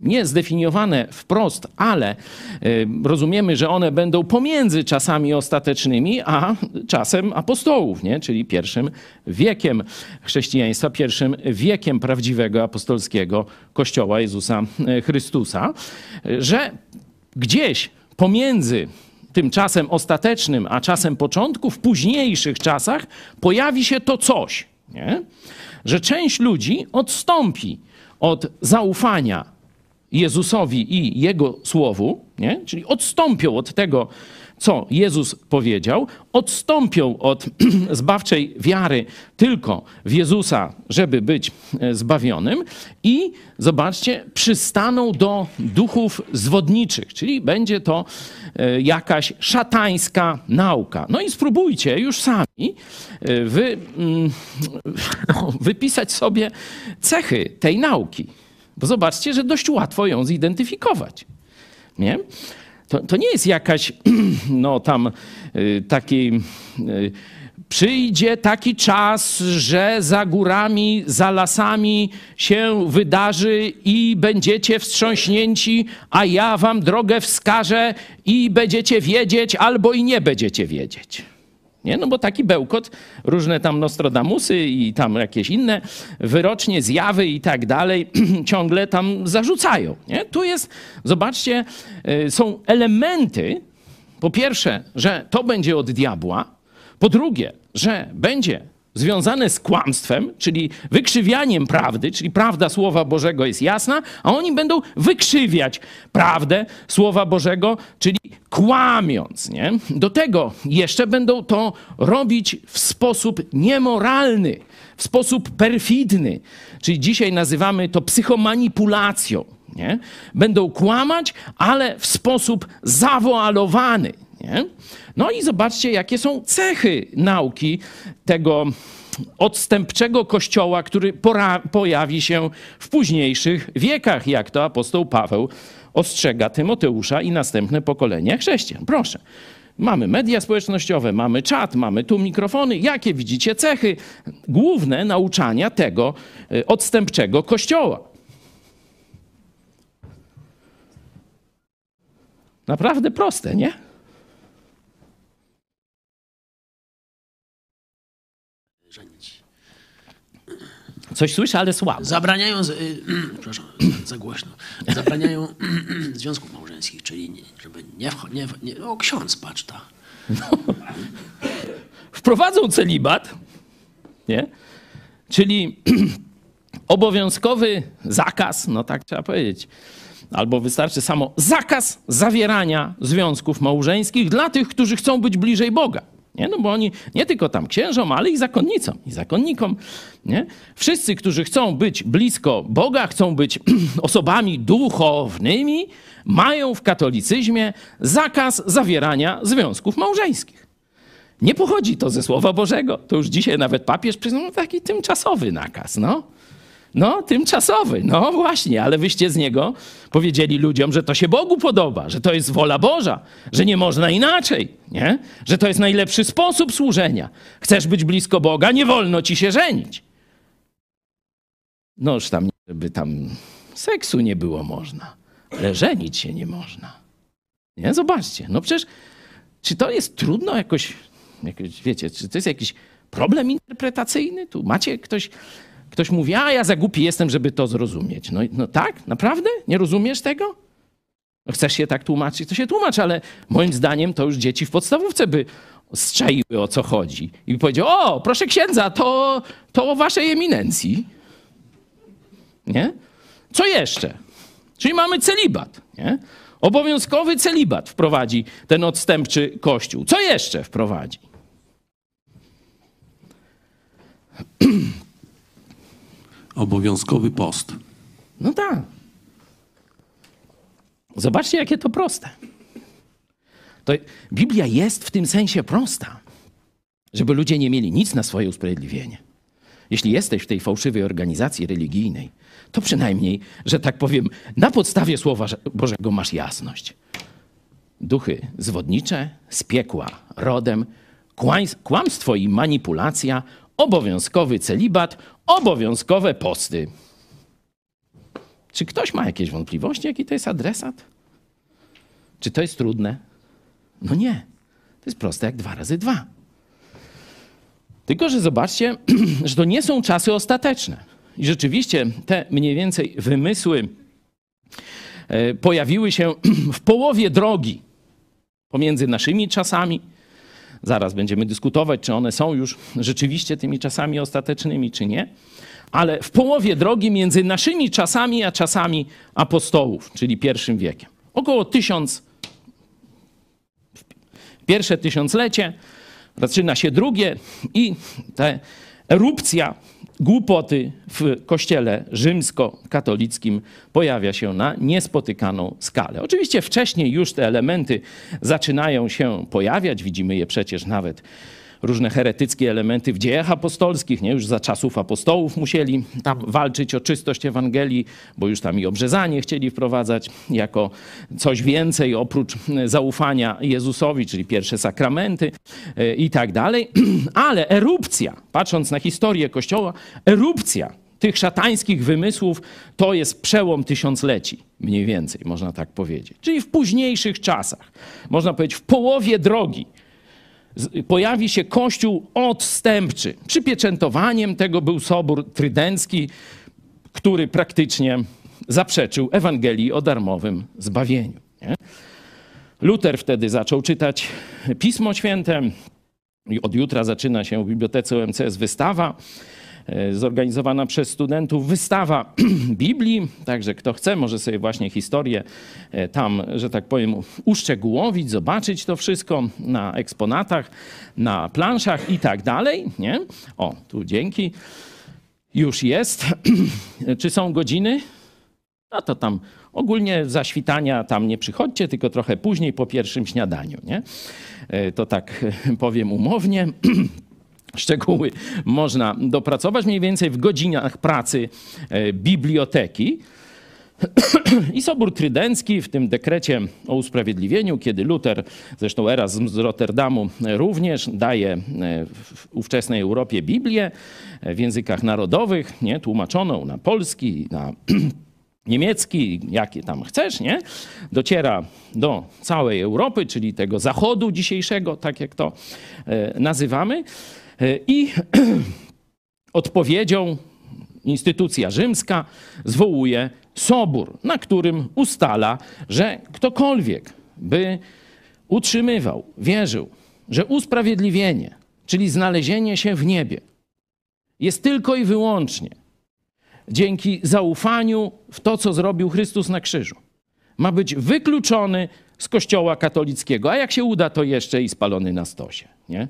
nie zdefiniowane wprost, ale y, rozumiemy, że one będą pomiędzy czasami ostatecznymi, a czasem apostołów, nie? czyli pierwszym wiekiem chrześcijaństwa, pierwszym wiekiem prawdziwego apostolskiego Kościoła Jezusa y, Chrystusa, że gdzieś pomiędzy tym czasem ostatecznym, a czasem początku, w późniejszych czasach pojawi się to coś, nie? że część ludzi odstąpi od zaufania Jezusowi i Jego słowu, nie? czyli odstąpią od tego, co Jezus powiedział, odstąpią od *clears throat* zbawczej wiary tylko w Jezusa, żeby być e, zbawionym i zobaczcie, przystaną do duchów zwodniczych, czyli będzie to e, jakaś szatańska nauka. No i spróbujcie już sami e, wy, no, *sniffs* wypisać sobie cechy tej nauki. Bo zobaczcie, że dość łatwo ją zidentyfikować. Nie? To, to nie jest jakaś, *clears throat* no tam, y, taki. Y, przyjdzie taki czas, że za górami, za lasami się wydarzy i będziecie wstrząśnięci, a ja wam drogę wskażę i będziecie wiedzieć albo i nie będziecie wiedzieć. Nie? No bo taki bełkot, różne tam Nostradamusy i tam jakieś inne wyrocznie, zjawy i tak dalej *clears throat* ciągle tam zarzucają. Nie? Tu jest, zobaczcie, y, są elementy, po pierwsze, że to będzie od diabła, po drugie, że będzie związane z kłamstwem, czyli wykrzywianiem prawdy, czyli prawda Słowa Bożego jest jasna, a oni będą wykrzywiać prawdę Słowa Bożego, czyli kłamiąc. Nie? Do tego jeszcze będą to robić w sposób niemoralny, w sposób perfidny, czyli dzisiaj nazywamy to psychomanipulacją. Nie? Będą kłamać, ale w sposób zawoalowany. Nie? No i zobaczcie, jakie są cechy nauki tego odstępczego kościoła, który pojawi się w późniejszych wiekach, jak to apostoł Paweł ostrzega Tymoteusza i następne pokolenia chrześcijan. Proszę. Mamy media społecznościowe, mamy czat, mamy tu mikrofony. Jakie widzicie cechy główne nauczania tego e, odstępczego kościoła? Naprawdę proste, nie? Coś słyszę, ale słabo.
Zabraniają, z- y, *clears throat* przepraszam, za głośno, zabraniają *clears throat* związków małżeńskich, czyli nie, żeby nie, nie, nie o ksiądz, patrz ta.
Wprowadzą celibat, nie? czyli *clears throat* obowiązkowy zakaz, no tak trzeba powiedzieć, albo wystarczy samo zakaz zawierania związków małżeńskich dla tych, którzy chcą być bliżej Boga. Nie? No bo oni nie tylko tam księżom, ale i zakonnicom, i zakonnikom. Nie? Wszyscy, którzy chcą być blisko Boga, chcą być *clears throat* osobami duchownymi, mają w katolicyzmie zakaz zawierania związków małżeńskich. Nie pochodzi to ze Słowa Bożego. To już dzisiaj nawet papież przyznał no, taki tymczasowy nakaz. No. No, tymczasowy, no właśnie, ale wyście z niego powiedzieli ludziom, że to się Bogu podoba, że to jest wola Boża, że nie można inaczej, nie? Że to jest najlepszy sposób służenia. Chcesz być blisko Boga, nie wolno ci się żenić. Noż tam, żeby tam seksu nie było można, ale żenić się nie można. Nie? Zobaczcie, no przecież, czy to jest trudno jakoś, jakoś, wiecie, czy to jest jakiś problem interpretacyjny? Tu macie ktoś Ktoś mówi, a ja za głupi jestem, żeby to zrozumieć. No, no tak? Naprawdę? Nie rozumiesz tego? No chcesz się tak tłumaczyć, to się tłumacz, ale moim zdaniem to już dzieci w podstawówce by strzaiły o co chodzi. I by powiedział, o, proszę księdza, to, to o waszej eminencji. Nie? Co jeszcze? Czyli mamy celibat. Nie? Obowiązkowy celibat wprowadzi ten odstępczy kościół. Co jeszcze wprowadzi? *clears throat*
Obowiązkowy post.
No tak. Zobaczcie, jakie to proste. To Biblia jest w tym sensie prosta, żeby ludzie nie mieli nic na swoje usprawiedliwienie. Jeśli jesteś w tej fałszywej organizacji religijnej, to przynajmniej, że tak powiem, na podstawie Słowa Bożego masz jasność. Duchy zwodnicze z piekła rodem, kłamstwo i manipulacja, obowiązkowy celibat, obowiązkowe posty. Czy ktoś ma jakieś wątpliwości, jaki to jest adresat? Czy to jest trudne? No nie. To jest proste jak dwa razy dwa. Tylko, że zobaczcie, *clears throat* że to nie są czasy ostateczne. I rzeczywiście te mniej więcej wymysły e, pojawiły się *clears throat* w połowie drogi pomiędzy naszymi czasami. Zaraz będziemy dyskutować, czy one są już rzeczywiście tymi czasami ostatecznymi, czy nie. Ale w połowie drogi między naszymi czasami a czasami apostołów, czyli pierwszym wiekiem. Około tysiąc, pierwsze tysiąclecie, zaczyna się drugie i ta erupcja głupoty w kościele rzymskokatolickim pojawia się na niespotykaną skalę. Oczywiście wcześniej już te elementy zaczynają się pojawiać, widzimy je przecież nawet różne heretyckie elementy w dziejach apostolskich, nie? Już za czasów apostołów musieli tam walczyć o czystość Ewangelii, bo już tam i obrzezanie chcieli wprowadzać jako coś więcej oprócz zaufania Jezusowi, czyli pierwsze sakramenty e, i tak dalej. *clears throat* Ale erupcja, patrząc na historię Kościoła, erupcja tych szatańskich wymysłów to jest przełom tysiącleci, mniej więcej, można tak powiedzieć. Czyli w późniejszych czasach, można powiedzieć w połowie drogi pojawi się kościół odstępczy. Przypieczętowaniem tego był Sobór Trydencki, który praktycznie zaprzeczył Ewangelii o darmowym zbawieniu. Nie? Luther wtedy zaczął czytać Pismo Święte. Od jutra zaczyna się w Bibliotece UMCS wystawa zorganizowana przez studentów wystawa *clears throat* Biblii, także kto chce, może sobie właśnie historię e, tam, że tak powiem, uszczegółowić, zobaczyć to wszystko na eksponatach, na planszach i tak dalej. Nie? O, tu dzięki. Już jest. *clears throat* Czy są godziny? No to tam ogólnie zaświtania tam nie przychodźcie, tylko trochę później po pierwszym śniadaniu. Nie? E, to tak *laughs* powiem umownie. *clears throat* Szczegóły można dopracować mniej więcej w godzinach pracy e, biblioteki. *clears throat* I Sobór Trydencki w tym dekrecie o usprawiedliwieniu, kiedy Luter, zresztą Erasm z Rotterdamu również daje e, w ówczesnej Europie Biblię e, w językach narodowych, nie, tłumaczoną na polski, na *clears throat* niemiecki, jakie tam chcesz, nie? Dociera do całej Europy, czyli tego zachodu dzisiejszego, tak jak to nazywamy. I *clears throat* odpowiedzią instytucja rzymska zwołuje sobór, na którym ustala, że ktokolwiek by utrzymywał, wierzył, że usprawiedliwienie, czyli znalezienie się w niebie, jest tylko i wyłącznie dzięki zaufaniu w to, co zrobił Chrystus na krzyżu. Ma być wykluczony z kościoła katolickiego, a jak się uda, to jeszcze i spalony na stosie. Nie?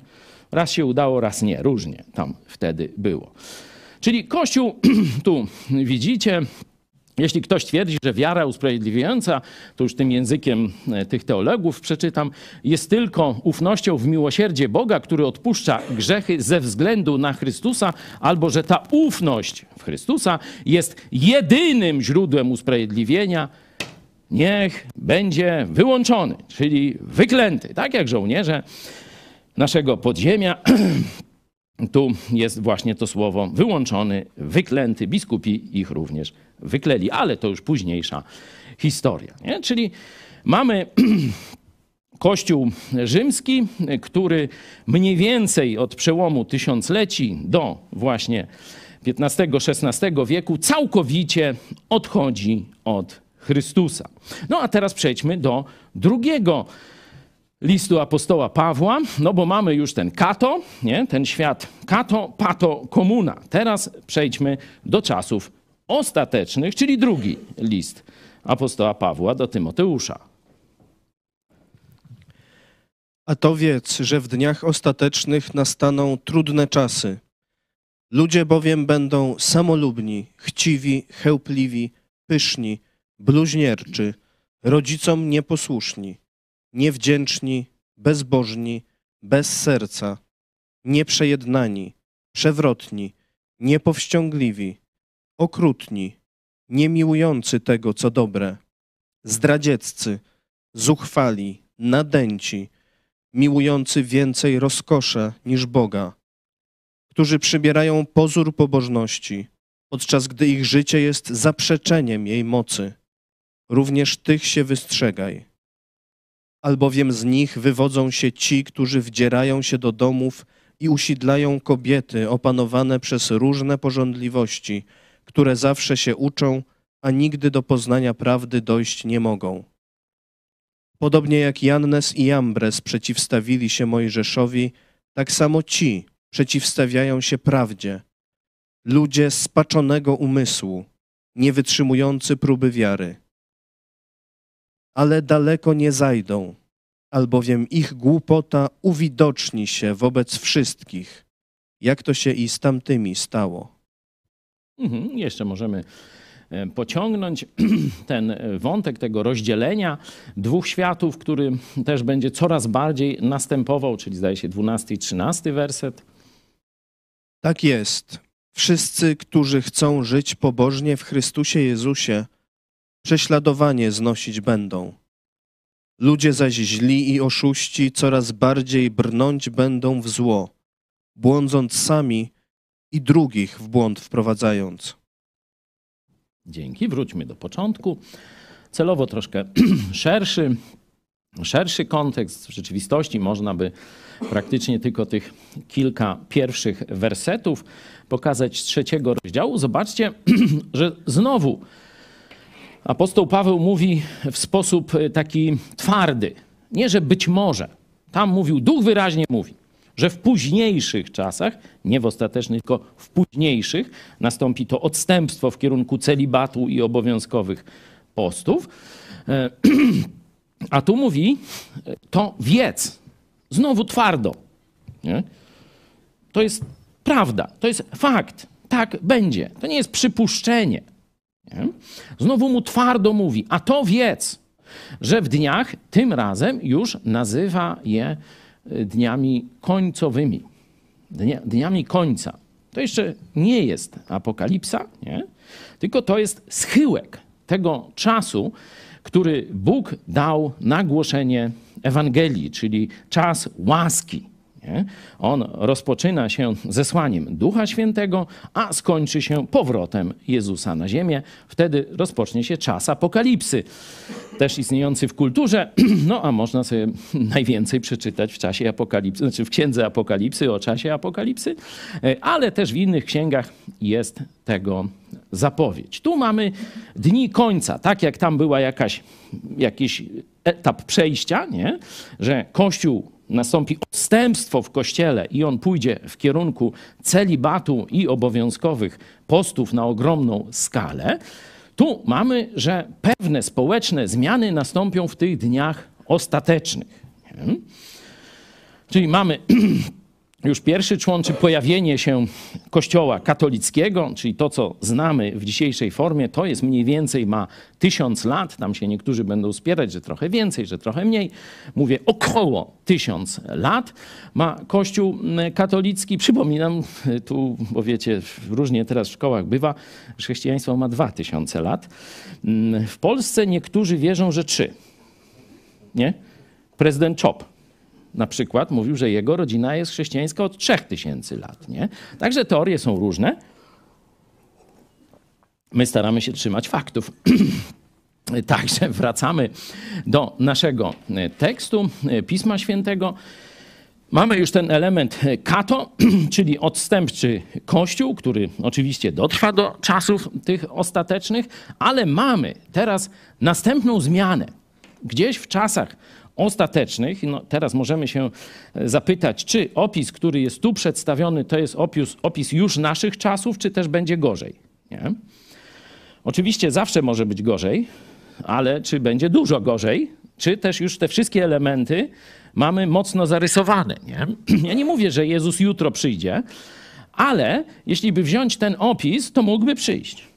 Raz się udało, raz nie. Różnie tam wtedy było. Czyli Kościół, *clears throat* tu widzicie, jeśli ktoś twierdzi, że wiara usprawiedliwiająca, to już tym językiem e, tych teologów przeczytam, jest tylko ufnością w miłosierdzie Boga, który odpuszcza grzechy ze względu na Chrystusa, albo że ta ufność w Chrystusa jest jedynym źródłem usprawiedliwienia, niech będzie wyłączony, czyli wyklęty, tak jak żołnierze naszego podziemia. *clears throat* Tu jest właśnie to słowo wyłączony, wyklęty. Biskupi ich również wykleli, ale to już późniejsza historia. Nie? Czyli mamy *clears throat* Kościół rzymski, który mniej więcej od przełomu tysiącleci do właśnie XV-XVI wieku całkowicie odchodzi od Chrystusa. No a teraz przejdźmy do drugiego listu apostoła Pawła, no bo mamy już ten kato, nie? ten świat kato, pato, komuna. Teraz przejdźmy do czasów ostatecznych, czyli drugi list apostoła Pawła do Tymoteusza.
A to wiedz, że w dniach ostatecznych nastaną trudne czasy. Ludzie bowiem będą samolubni, chciwi, chełpliwi, pyszni, bluźnierczy, rodzicom nieposłuszni, niewdzięczni, bezbożni, bez serca, nieprzejednani, przewrotni, niepowściągliwi, okrutni, niemiłujący tego, co dobre, zdradzieccy, zuchwali, nadęci, miłujący więcej rozkosze niż Boga, którzy przybierają pozór pobożności, podczas gdy ich życie jest zaprzeczeniem jej mocy. Również tych się wystrzegaj. Albowiem z nich wywodzą się ci, którzy wdzierają się do domów i usidlają kobiety opanowane przez różne porządliwości, które zawsze się uczą, a nigdy do poznania prawdy dojść nie mogą. Podobnie jak Jannes i Jambres przeciwstawili się Mojżeszowi, tak samo ci przeciwstawiają się prawdzie. Ludzie spaczonego umysłu, nie wytrzymujący próby wiary. Ale daleko nie zajdą, albowiem ich głupota uwidoczni się wobec wszystkich, jak to się i z tamtymi stało.
Mhm, jeszcze możemy e, pociągnąć *clears throat* ten e, wątek tego rozdzielenia dwóch światów, który też będzie coraz bardziej następował, czyli zdaje się 12 i 13 werset.
Tak jest. Wszyscy, którzy chcą żyć pobożnie w Chrystusie Jezusie, prześladowanie znosić będą. Ludzie zaś źli i oszuści coraz bardziej brnąć będą w zło, błądząc sami i drugich w błąd wprowadzając.
Dzięki. Wróćmy do początku. Celowo troszkę *clears throat* szerszy, szerszy kontekst. W rzeczywistości można by praktycznie tylko tych kilka pierwszych wersetów pokazać z trzeciego rozdziału. Zobaczcie, *clears throat* że znowu apostoł Paweł mówi w sposób taki twardy. Nie, że być może. Tam mówił, duch wyraźnie mówi, że w późniejszych czasach, nie w ostatecznych, tylko w późniejszych, nastąpi to odstępstwo w kierunku celibatu i obowiązkowych postów. E, *clears throat* A tu mówi, to wiedz, znowu twardo. Nie? To jest prawda, to jest fakt. Tak będzie. To nie jest przypuszczenie. Nie? Znowu mu twardo mówi, a to wiedz, że w dniach tym razem już nazywa je y, dniami końcowymi. Dnia, dniami końca. To jeszcze nie jest apokalipsa, nie? tylko to jest schyłek tego czasu, który Bóg dał na głoszenie Ewangelii, czyli czas łaski. Nie? On rozpoczyna się zesłaniem Ducha Świętego, a skończy się powrotem Jezusa na ziemię. Wtedy rozpocznie się czas apokalipsy, też istniejący w kulturze, *clears throat* no a można sobie *laughs* najwięcej przeczytać w czasie apokalipsy, znaczy w księdze apokalipsy o czasie apokalipsy, ale też w innych księgach jest tego zapowiedź. Tu mamy dni końca, tak jak tam była jakaś, jakiś etap przejścia, nie? że Kościół nastąpi odstępstwo w kościele i on pójdzie w kierunku celibatu i obowiązkowych postów na ogromną skalę, tu mamy, że pewne społeczne zmiany nastąpią w tych dniach ostatecznych. Czyli mamy *clears throat* już pierwszy człon, czy pojawienie się Kościoła katolickiego, czyli to, co znamy w dzisiejszej formie, to jest mniej więcej ma tysiąc lat. Tam się niektórzy będą spierać, że trochę więcej, że trochę mniej. Mówię około tysiąc lat ma Kościół katolicki. Przypominam *laughs* tu, bo wiecie, różnie teraz w szkołach bywa, że chrześcijaństwo ma dwa tysiące lat. W Polsce niektórzy wierzą, że trzy. Nie? Prezydent Czop na przykład mówił, że jego rodzina jest chrześcijańska od 3000 lat. Nie? Także teorie są różne. My staramy się trzymać faktów. *clears throat* Także wracamy do naszego tekstu Pisma Świętego. Mamy już ten element kato, *clears throat* czyli odstępczy kościół, który oczywiście dotrwa do czasów tych ostatecznych, ale mamy teraz następną zmianę. Gdzieś w czasach ostatecznych. No, teraz możemy się e, zapytać, czy opis, który jest tu przedstawiony, to jest opis, opis już naszych czasów, czy też będzie gorzej. Nie? Oczywiście zawsze może być gorzej, ale czy będzie dużo gorzej, czy też już te wszystkie elementy mamy mocno zarysowane. Nie? *clears throat* Ja nie mówię, że Jezus jutro przyjdzie, ale jeśli by wziąć ten opis, to mógłby przyjść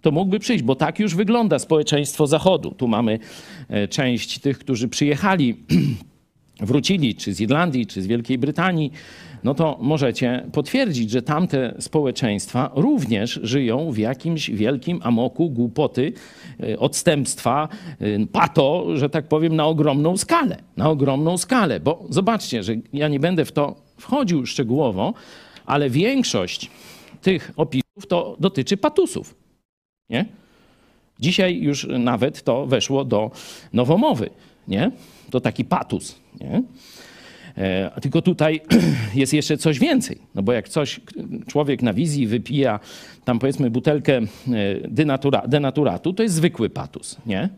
to mógłby przyjść, bo tak już wygląda społeczeństwo Zachodu. Tu mamy e, część tych, którzy przyjechali *clears throat* wrócili, czy z Irlandii, czy z Wielkiej Brytanii, no to możecie potwierdzić, że tamte społeczeństwa również żyją w jakimś wielkim amoku głupoty, y, odstępstwa, y, pato, że tak powiem, na ogromną skalę. Na ogromną skalę, bo zobaczcie, że ja nie będę w to wchodził szczegółowo, ale większość tych opisów to dotyczy patusów. Nie? Dzisiaj już nawet to weszło do nowomowy. Nie? To taki patus. Nie? E, Tylko tutaj *clears throat* jest jeszcze coś więcej. No bo jak coś człowiek na wizji wypija tam powiedzmy butelkę e, denatura, denaturatu, to jest zwykły patus, nie?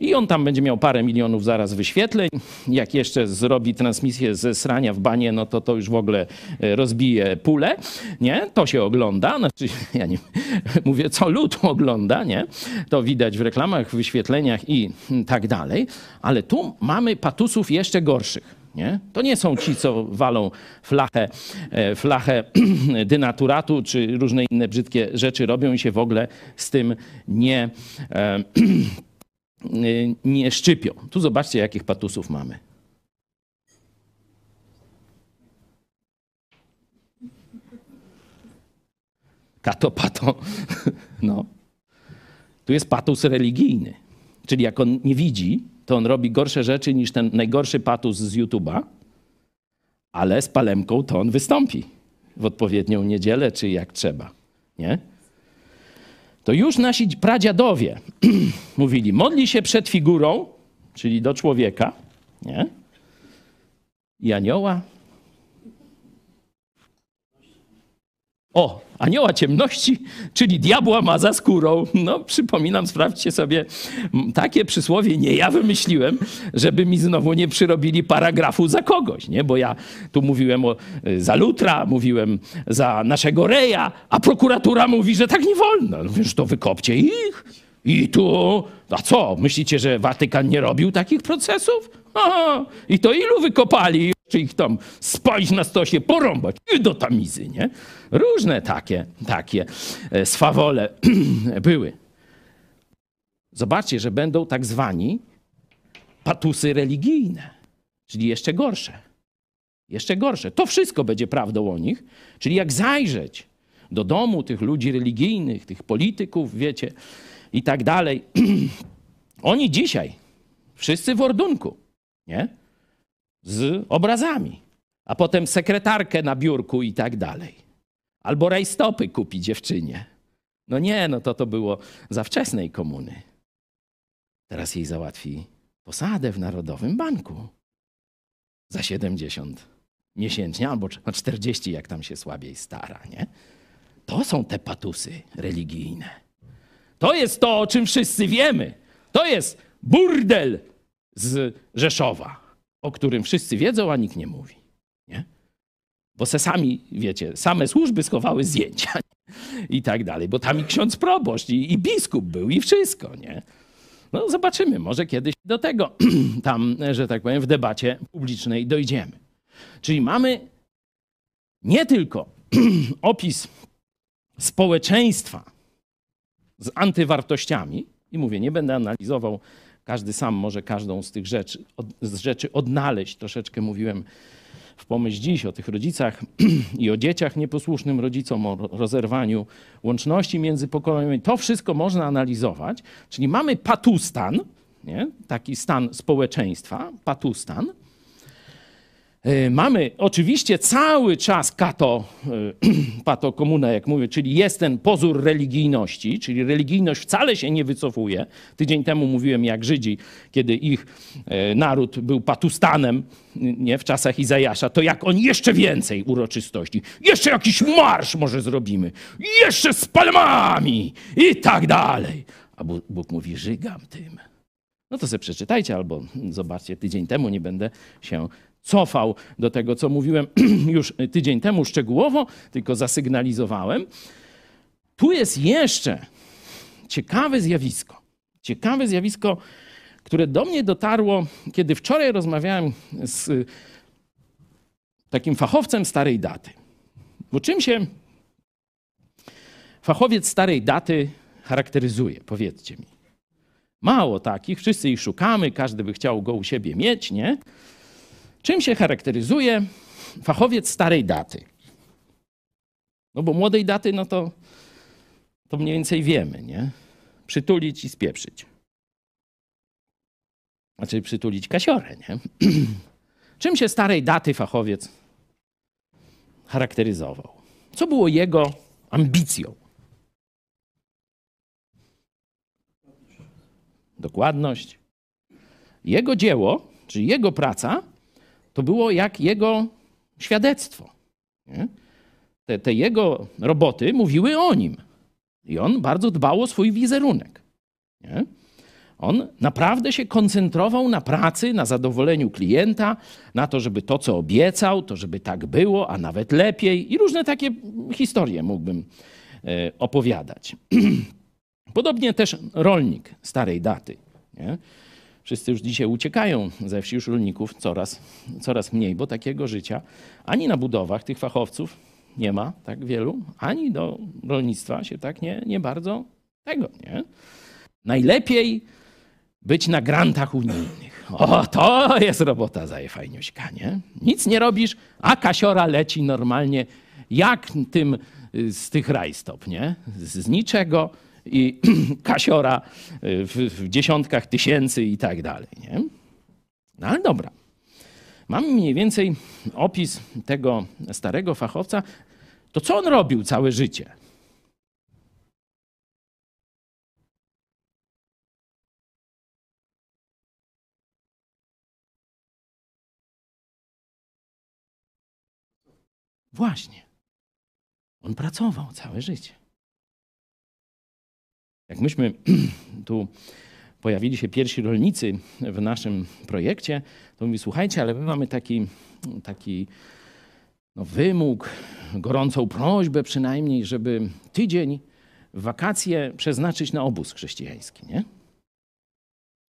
I on tam będzie miał parę milionów zaraz wyświetleń. Jak jeszcze zrobi transmisję ze srania w banie, no to to już w ogóle e, rozbije pulę, nie? To się ogląda, znaczy ja nie *laughs* mówię, co lud ogląda, nie? To widać w reklamach, wyświetleniach i tak dalej. Ale tu mamy patusów jeszcze gorszych. Nie? To nie są ci, co walą flachę, e, flachę *clears throat* dynaturatu czy różne inne brzydkie rzeczy robią i się w ogóle z tym nie, e, *clears throat* nie szczypią. Tu zobaczcie, jakich patusów mamy. Kato, pato. No. Tu jest patus religijny. Czyli jak on nie widzi, to on robi gorsze rzeczy niż ten najgorszy patus z YouTube'a, ale z palemką to on wystąpi w odpowiednią niedzielę, czy jak trzeba. Nie? To już nasi pradziadowie *clears throat* mówili, modli się przed figurą, czyli do człowieka, nie? I anioła. O, anioła ciemności, czyli diabła ma za skórą. No, przypominam, sprawdźcie sobie takie przysłowie, nie ja wymyśliłem, żeby mi znowu nie przyrobili paragrafu za kogoś, nie? Bo ja tu mówiłem o, y, za Lutra, mówiłem za naszego Reja, a prokuratura mówi, że tak nie wolno. No, wiesz, to wykopcie ich. I tu, a co, myślicie, że Watykan nie robił takich procesów? Aha, i to ilu wykopali? Czy ich tam spalić na stosie, porąbać i do tamizy, nie? Różne takie, takie e, swawole *clears throat* były. Zobaczcie, że będą tak zwani patusy religijne, czyli jeszcze gorsze. Jeszcze gorsze. To wszystko będzie prawdą o nich. Czyli jak zajrzeć do domu tych ludzi religijnych, tych polityków, wiecie, i tak dalej. *clears throat* Oni dzisiaj, wszyscy w ordunku, nie? Z obrazami. A potem sekretarkę na biurku i tak dalej. Albo rajstopy kupi dziewczynie. No nie, no to to było za wczesnej komuny. Teraz jej załatwi posadę w Narodowym Banku. Za 70 miesięcznie, albo na *laughs* 40, jak tam się słabiej stara, nie? To są te patusy religijne. To jest to, o czym wszyscy wiemy. To jest burdel z Rzeszowa, o którym wszyscy wiedzą, a nikt nie mówi. Nie? Bo se sami, wiecie, same służby schowały zdjęcia *laughs* i tak dalej, bo tam i ksiądz proboszcz, i, i biskup był, i wszystko, nie? No zobaczymy, może kiedyś do tego *clears throat* tam, że tak powiem, w debacie publicznej dojdziemy. Czyli mamy nie tylko *clears throat* opis społeczeństwa z antywartościami, i mówię, nie będę analizował, każdy sam może każdą z tych rzeczy, od, z rzeczy odnaleźć. Troszeczkę mówiłem w pomyśl dziś o tych rodzicach *clears throat* i o dzieciach nieposłusznym rodzicom, o rozerwaniu łączności międzypokoleniowej. To wszystko można analizować. Czyli mamy patustan, nie? taki stan społeczeństwa, patustan. E, Mamy oczywiście cały czas kato, e, *clears throat* pato komunę, jak mówię, czyli jest ten pozór religijności, czyli religijność wcale się nie wycofuje. Tydzień temu mówiłem, jak Żydzi, kiedy ich e, naród był patustanem nie, w czasach Izajasza, to jak oni jeszcze więcej uroczystości, jeszcze jakiś marsz może zrobimy, jeszcze z palmami i tak dalej. A Bóg mówi, żygam tym. No to sobie przeczytajcie albo zobaczcie, tydzień temu nie będę się cofał do tego, co mówiłem *clears throat* już tydzień temu szczegółowo, tylko zasygnalizowałem. Tu jest jeszcze ciekawe zjawisko. Ciekawe zjawisko, które do mnie dotarło, kiedy wczoraj rozmawiałem z takim fachowcem starej daty. Bo czym się fachowiec starej daty charakteryzuje? Powiedzcie mi. Mało takich, wszyscy ich szukamy, każdy by chciał go u siebie mieć, nie? Czym się charakteryzuje fachowiec starej daty? No bo młodej daty, no to, to mniej więcej wiemy, nie? Przytulić i spieprzyć. Znaczy przytulić kasiorę, nie? *clears throat* Czym się starej daty fachowiec charakteryzował? Co było jego ambicją? Dokładność. Jego dzieło, czyli jego praca, to było jak jego świadectwo. Te, te jego roboty mówiły o nim. I on bardzo dbał o swój wizerunek. Nie? On naprawdę się koncentrował na pracy, na zadowoleniu klienta, na to, żeby to, co obiecał, to żeby tak było, a nawet lepiej. I różne takie historie mógłbym e, opowiadać. *clears throat* Podobnie też rolnik starej daty. Nie? Wszyscy już dzisiaj uciekają ze wsi, już rolników coraz, coraz mniej, bo takiego życia ani na budowach tych fachowców nie ma tak wielu, ani do rolnictwa się tak nie, nie bardzo tego, nie? Najlepiej być na grantach unijnych. O, to jest robota zajefajniuśka, nie? Nic nie robisz, a kasiora leci normalnie jak tym z tych rajstop, nie? Z niczego i *clears throat* kasiora w, w, dziesiątkach tysięcy i tak dalej, nie? No ale dobra. Mamy mniej więcej opis tego starego fachowca. To co on robił całe życie? Właśnie. On pracował całe życie. Jak myśmy *clears throat* tu pojawili się pierwsi rolnicy w naszym projekcie, to mówi, słuchajcie, ale my mamy taki, taki no, wymóg, gorącą prośbę przynajmniej, żeby tydzień wakacje przeznaczyć na obóz chrześcijański, nie?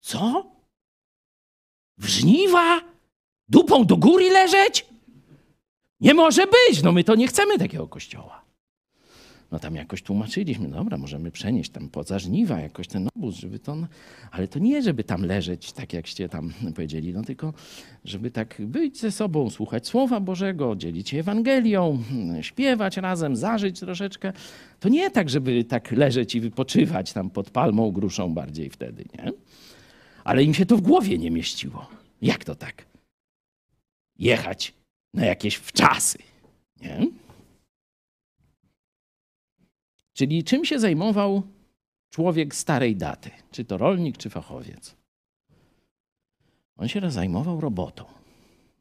Co? W żniwa? Dupą do góry leżeć? Nie może być, no my to nie chcemy takiego kościoła. No tam jakoś tłumaczyliśmy, dobra, możemy przenieść tam poza żniwa jakoś ten obóz, żeby to, ale to nie, żeby tam leżeć, tak jakście tam *laughs* powiedzieli, no tylko żeby tak być ze sobą, słuchać Słowa Bożego, dzielić się Ewangelią, *clears throat* śpiewać razem, zażyć troszeczkę. To nie tak, żeby tak leżeć i wypoczywać tam pod palmą gruszą bardziej wtedy, nie? Ale im się to w głowie nie mieściło. Jak to tak? Jechać na jakieś wczasy, nie? Czyli czym się zajmował człowiek starej daty? Czy to rolnik, czy fachowiec? On się zajmował robotą.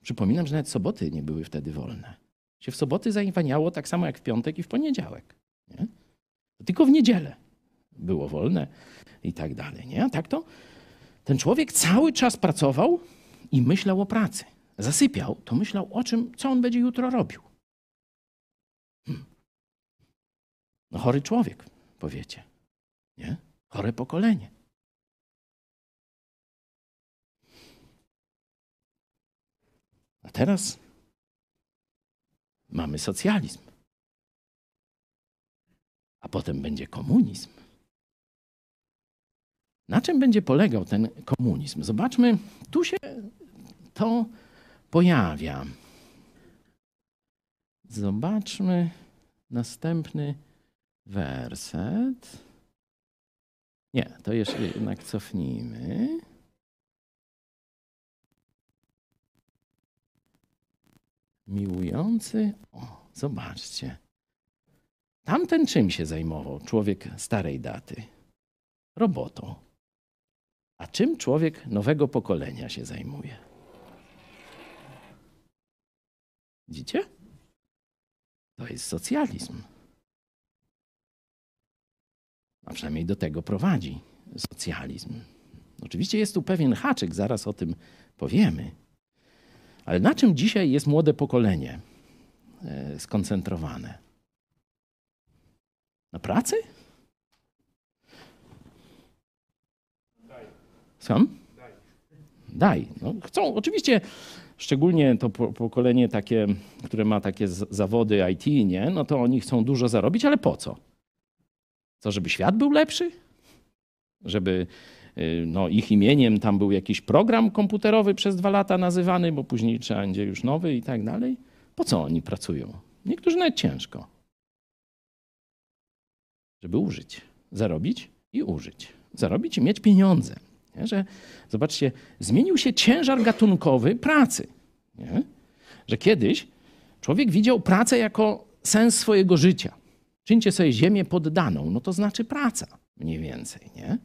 Przypominam, że nawet soboty nie były wtedy wolne. Się w soboty zajwaniało tak samo jak w piątek i w poniedziałek. Nie? Tylko w niedzielę było wolne i tak dalej. Nie? A tak to ten człowiek cały czas pracował i myślał o pracy. Zasypiał, to myślał o czym, co on będzie jutro robił. No chory człowiek, powiecie. Nie? Chore pokolenie. A teraz mamy socjalizm. A potem będzie komunizm. Na czym będzie polegał ten komunizm? Zobaczmy, tu się to pojawia. Zobaczmy następny werset. Nie, to jeszcze jednak cofnijmy. Miłujący. O, zobaczcie. Tamten czym się zajmował? Człowiek starej daty. Robotą. A czym człowiek nowego pokolenia się zajmuje? Widzicie? To jest socjalizm. A przynajmniej do tego prowadzi socjalizm. Oczywiście jest tu pewien haczyk, zaraz o tym powiemy. Ale na czym dzisiaj jest młode pokolenie e, skoncentrowane? Na pracy? Sam? Daj. No, chcą, oczywiście, szczególnie to pokolenie takie, które ma takie zawody IT, nie? no to oni chcą dużo zarobić, ale po co? Co, żeby świat był lepszy? Żeby y, no, ich imieniem tam był jakiś program komputerowy przez dwa lata nazywany, bo później trzeba będzie już nowy i tak dalej. Po co oni pracują? Niektórzy nawet ciężko. Żeby użyć, zarobić i użyć. Zarobić i mieć pieniądze. Nie? Że, zobaczcie, zmienił się ciężar gatunkowy pracy. Nie? Że kiedyś człowiek widział pracę jako sens swojego życia. Czyńcie sobie ziemię poddaną, no to znaczy praca, mniej więcej, nie?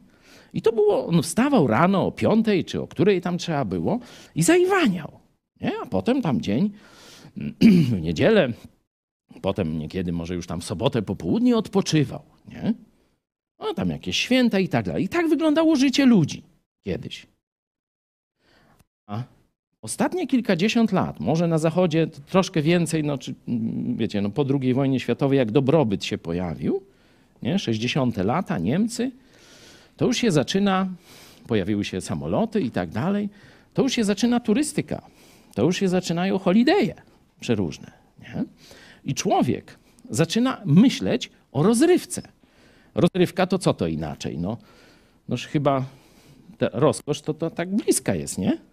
I to było, on wstawał rano o piątej, czy o której tam trzeba było i zaiwaniał, nie? A potem tam dzień, *clears throat* w niedzielę, potem niekiedy może już tam w sobotę po południu odpoczywał, nie? No tam jakieś święta i tak dalej. I tak wyglądało życie ludzi kiedyś. Ostatnie kilkadziesiąt lat, może na Zachodzie troszkę więcej, no, czy, mm, wiecie, no, po II wojnie światowej, jak dobrobyt się pojawił, nie? 60. lata, Niemcy, to już się zaczyna, pojawiły się samoloty i tak dalej, to już się zaczyna turystyka, to już się zaczynają holidaye przeróżne. Nie? I człowiek zaczyna myśleć o rozrywce. Rozrywka to co to inaczej? No, noż chyba ta rozkosz to, to tak bliska jest, nie?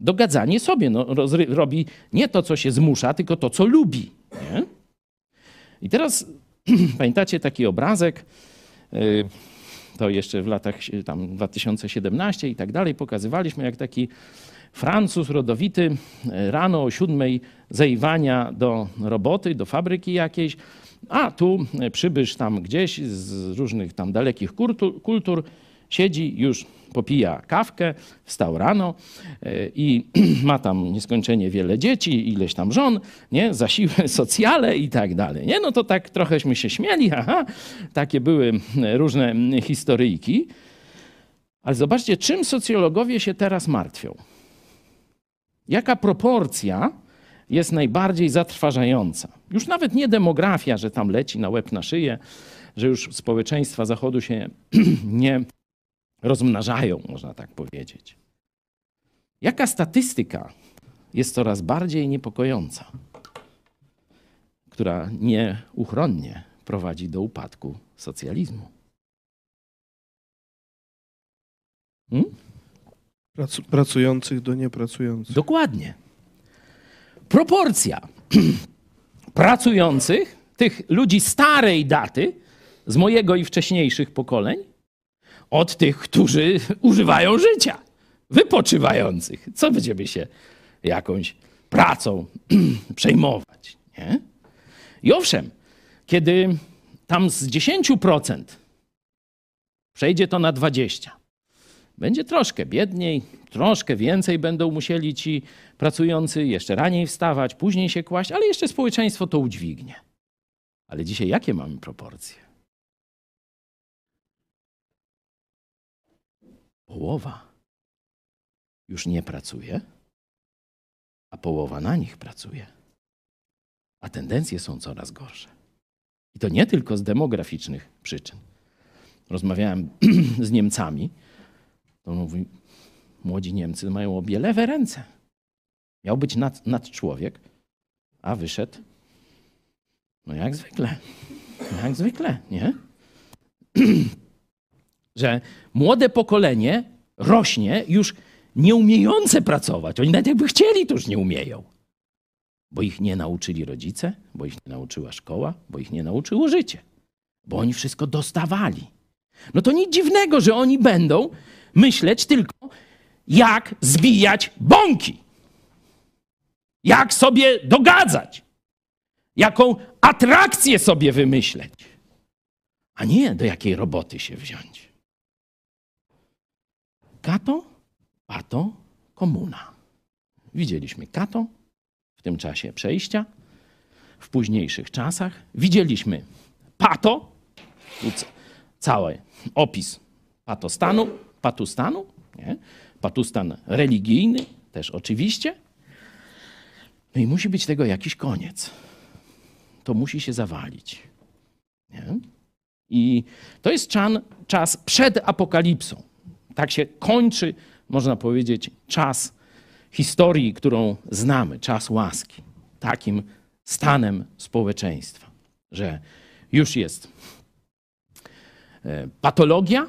Dogadzanie sobie no, robi nie to, co się zmusza, tylko to, co lubi. Nie? I teraz *clears throat* pamiętacie taki obrazek, y, to jeszcze w latach si- tam 2017 i tak dalej, pokazywaliśmy, jak taki Francuz rodowity y, rano o siódmej zaiwania do roboty, do fabryki jakiejś, a tu y, przybysz tam gdzieś z różnych tam dalekich kultur, kultur siedzi już popija kawkę, wstał rano y, i *clears throat* ma tam nieskończenie wiele dzieci, ileś tam żon, nie? zasiłek *laughs* socjale i tak dalej. Nie? No to tak trochęśmy się śmieli, *laughs* aha, takie były różne historyjki. Ale zobaczcie, czym socjologowie się teraz martwią. Jaka proporcja jest najbardziej zatrważająca? Już nawet nie demografia, że tam leci na łeb na szyję, że już społeczeństwa Zachodu się *clears throat* nie rozmnażają, można tak powiedzieć. Jaka statystyka jest coraz bardziej niepokojąca, która nieuchronnie prowadzi do upadku socjalizmu? Hmm?
Pracu- pracujących do niepracujących.
Dokładnie. Proporcja *clears throat* pracujących, tych ludzi starej daty, z mojego i wcześniejszych pokoleń, od tych, którzy używają życia, wypoczywających. Co będziemy się jakąś pracą *clears throat* przejmować? Nie? I owszem, kiedy tam z 10% przejdzie to na 20%, będzie troszkę biedniej, troszkę więcej będą musieli ci pracujący jeszcze raniej wstawać, później się kłaść, ale jeszcze społeczeństwo to udźwignie. Ale dzisiaj jakie mamy proporcje? Połowa już nie pracuje, a połowa na nich pracuje. A tendencje są coraz gorsze. I to nie tylko z demograficznych przyczyn. Rozmawiałem *clears throat* z Niemcami, to mówi, młodzi Niemcy mają obie lewe ręce. Miał być nad, nad człowiek, a wyszedł, no jak zwykle, jak zwykle, nie? *clears throat* Że młode pokolenie rośnie już nieumiejące pracować. Oni nawet jakby chcieli, to już nie umieją. Bo ich nie nauczyli rodzice, bo ich nie nauczyła szkoła, bo ich nie nauczyło życie. Bo oni wszystko dostawali. No to nic dziwnego, że oni będą myśleć tylko, jak zbijać bąki. Jak sobie dogadzać. Jaką atrakcję sobie wymyśleć. A nie do jakiej roboty się wziąć. Kato, pato, komuna. Widzieliśmy kato w tym czasie przejścia, w późniejszych czasach. Widzieliśmy pato, tu ca- cały opis patostanu, patustanu, nie? patustan religijny też oczywiście. No i musi być tego jakiś koniec. To musi się zawalić. Nie? I to jest czas przed apokalipsą. Tak się kończy, można powiedzieć, czas historii, którą znamy, czas łaski. Takim stanem społeczeństwa, że już jest e, patologia,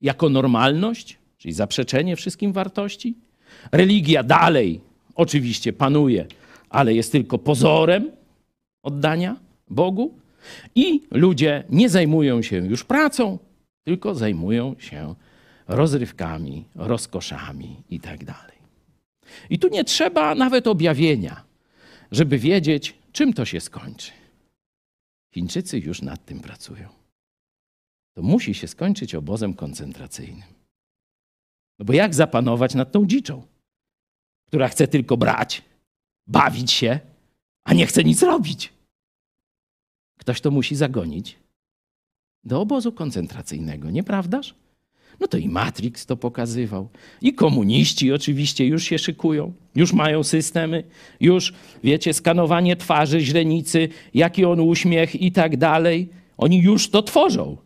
jako normalność, czyli zaprzeczenie wszystkim wartości. Religia dalej oczywiście panuje, ale jest tylko pozorem oddania Bogu. I ludzie nie zajmują się już pracą, tylko zajmują się rozrywkami, rozkoszami i tak. I tu nie trzeba nawet objawienia, żeby wiedzieć, czym to się skończy. Chińczycy już nad tym pracują. To musi się skończyć obozem koncentracyjnym. No bo jak zapanować nad tą dziczą, która chce tylko brać, bawić się, a nie chce nic robić? Ktoś to musi zagonić do obozu koncentracyjnego, nieprawdaż? No to i Matrix to pokazywał. I komuniści oczywiście już się szykują, już mają systemy, już wiecie, skanowanie twarzy, źrenicy, jaki on uśmiech i tak dalej. Oni już to tworzą.